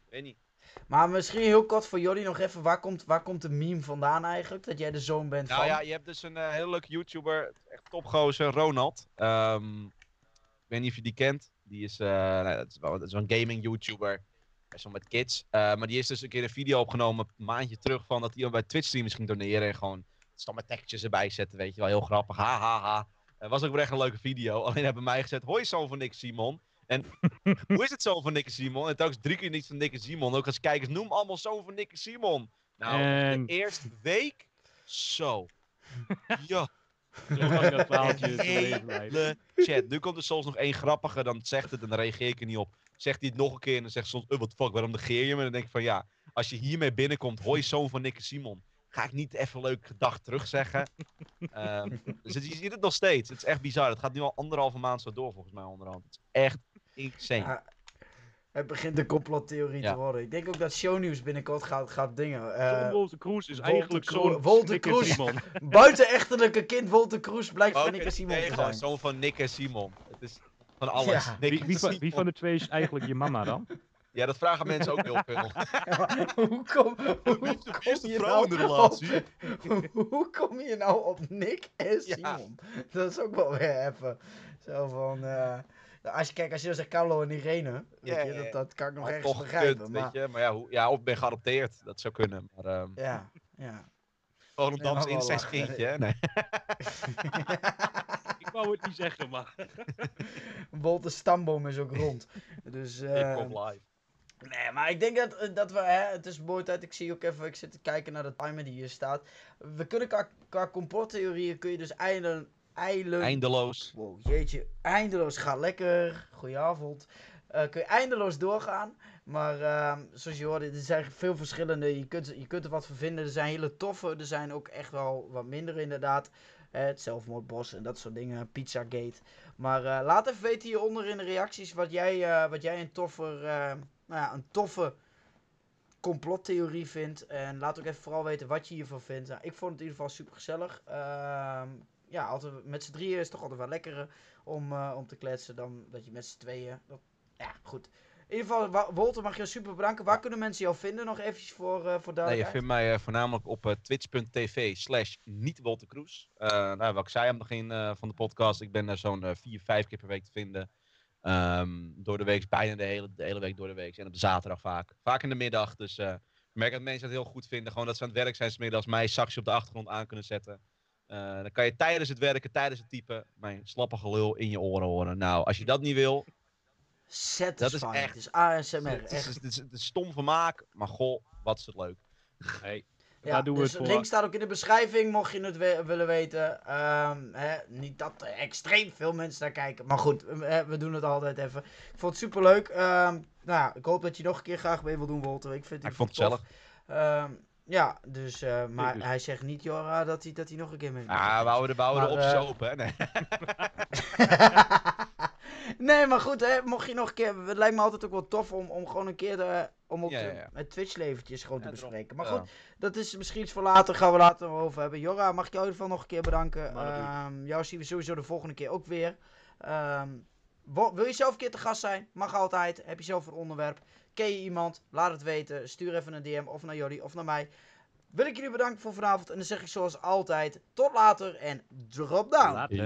weet niet. Maar misschien heel kort voor jullie nog even, waar komt, waar komt de meme vandaan eigenlijk? Dat jij de zoon bent Nou van? ja, je hebt dus een eh, hele leuke YouTuber, echt topgozer, Ronald. Ehm, ik weet niet of je die kent. Die is, nou, dat is wel dat is wel een gaming YouTuber. Best wel met kids. Eh, maar die is dus een keer een video opgenomen, een maandje terug, van dat hij al bij Twitch streamers ging doneren. En gewoon stomme tekstjes erbij zetten, weet je wel. Heel grappig, ha ha ha. Het was ook wel echt een leuke video. Alleen hebben mij gezet, hoi zoon van Nick Simon. En hoe is het zoon van Nick en Simon? En telkens drie keer niet van Nick en Simon. Ook als kijkers, noem allemaal zoon van Nick en Simon. Nou, En- de eerste week, zo. Ja, hele chat. Nu komt er soms nog één grappige, dan zegt het en dan reageer ik er niet op. Zegt hij het nog een keer en dan zegt soms, uh, wat fuck, waarom negeer je me? Dan denk ik van ja, als je hiermee binnenkomt, hoi zoon van Nick en Simon. Ga ik niet even leuk gedag terugzeggen. Ehm dus je ziet het nog steeds. Het is echt bizar. Het gaat nu al anderhalve maand zo door volgens mij onderhand. Het is echt insane. Ja, het begint een complottheorie Ja. te worden. Ik denk ook dat shownieuws binnenkort gaat, gaat dingen. eh, Zo'n Wolter Kroes is Wolter eigenlijk zo'n Wolter Kroes. Simon. buitenechtelijke kind Wolter Kroes blijkt van Nick en Simon nee, te zijn. zoon van Nick en Simon. Het is van alles. Ja. Nick Wie, wie, van, wie Simon. van de twee is eigenlijk je mama dan? Ja, dat vragen mensen ook heel veel. hoe kom, hoe Wie de kom eerste je vrouw in nou de relatie? op- hoe kom je nou op Nick en Ja. Simon? Dat is ook wel weer even zo van... eh, als je, kijk, als je dan zegt Carlo en Irene, weet Ja, je, dat, dat kan ik nog Maar ergens toch begrijpen. maar, weet je. Maar ja, hoe, ja, of ben geadopteerd. Dat zou kunnen. Maar ehm Ja, ja. gewoon een Nee, maar dans in wel zes lachen. kindje, hè? Nee. Ik wou het niet zeggen, maar... Wolter's stamboom is ook rond. Dus, eh, Ik kom live. nee, maar ik denk dat, dat we, hè, het is mooi tijd, ik zie ook even, ik zit te kijken naar de timer die hier staat. We kunnen qua, qua complottheorieën kun je dus eilen, eilen, Eindeloos. Wow, jeetje, eindeloos gaat lekker. Goedenavond. Eh kun je eindeloos doorgaan. Maar ehm, zoals je hoorde, er zijn veel verschillende. Je kunt, je kunt er wat van vinden. Er zijn hele toffe. Er zijn ook echt wel wat minder inderdaad. Eh, het zelfmoordbos en dat soort dingen. Pizzagate. Maar eh, laat even weten hieronder in de reacties wat jij, eh, wat jij een toffe, nou ja, een toffe complottheorie vindt. En laat ook even vooral weten wat je hiervan vindt. Nou, ik vond het in ieder geval super gezellig. Ja, altijd, met z'n drieën is het toch altijd wel lekkerder om, eh, om te kletsen dan dat je met z'n tweeën. Dat, ja, goed. In ieder geval, Wolter mag je super bedanken. Waar kunnen mensen jou vinden nog eventjes voor, eh voor Nee, je duidelijkheid? vindt mij eh, voornamelijk op eh, twitch.tv slash niet Wolter Kroes. Eh, nou, wat ik zei aan het begin eh, van de podcast, ik ben er zo'n eh, vier, vijf keer per week te vinden. Ehm, door de week, bijna de hele, de hele week door de week. En op de zaterdag vaak. Vaak in de middag. Dus eh, ik merk dat mensen het heel goed vinden. Gewoon dat ze aan het werk zijn 's middags mij saxje op de achtergrond aan kunnen zetten. Eh, dan kan je tijdens het werken, tijdens het typen, mijn slappe gelul in je oren horen. Nou, als je dat niet wil, echt- Het is ASMR. het is, Echt. het, is, het is stom vermaak, maar goh, wat is het leuk. Hey, Ja, daar doen we dus het voor. link staat ook in de beschrijving, mocht je het we- willen weten. Ehm, hè, niet dat er extreem veel mensen naar kijken, maar goed, we, we doen het altijd even. Ik vond het super leuk. nou ja, ik hoop dat je nog een keer graag mee wil doen, Walter. Ik, vind Ik het vond het tof. Ehm, ja, dus, eh, maar dus. hij zegt niet, Jora, dat hij, dat hij nog een keer mee Ah, we houden de, we houden Maar, eh, open, hè? Nee. nee, maar goed, hè, mocht je nog een keer. Het lijkt me altijd ook wel tof om, om gewoon een keer de, om Ja, ja, ja. het Twitch-leventjes gewoon te bespreken. Maar goed, dat is misschien iets voor later. Gaan we later over hebben. Jora, mag ik jou in ieder geval nog een keer bedanken. Ehm, jou zien we sowieso de volgende keer ook weer. Ehm, wil je zelf een keer te gast zijn? Mag altijd. Heb je zelf een onderwerp? Ken je iemand? Laat het weten. Stuur even een DM of naar jullie of naar mij. Wil ik jullie bedanken voor vanavond. En dan zeg ik zoals altijd: tot later en drop down. Later.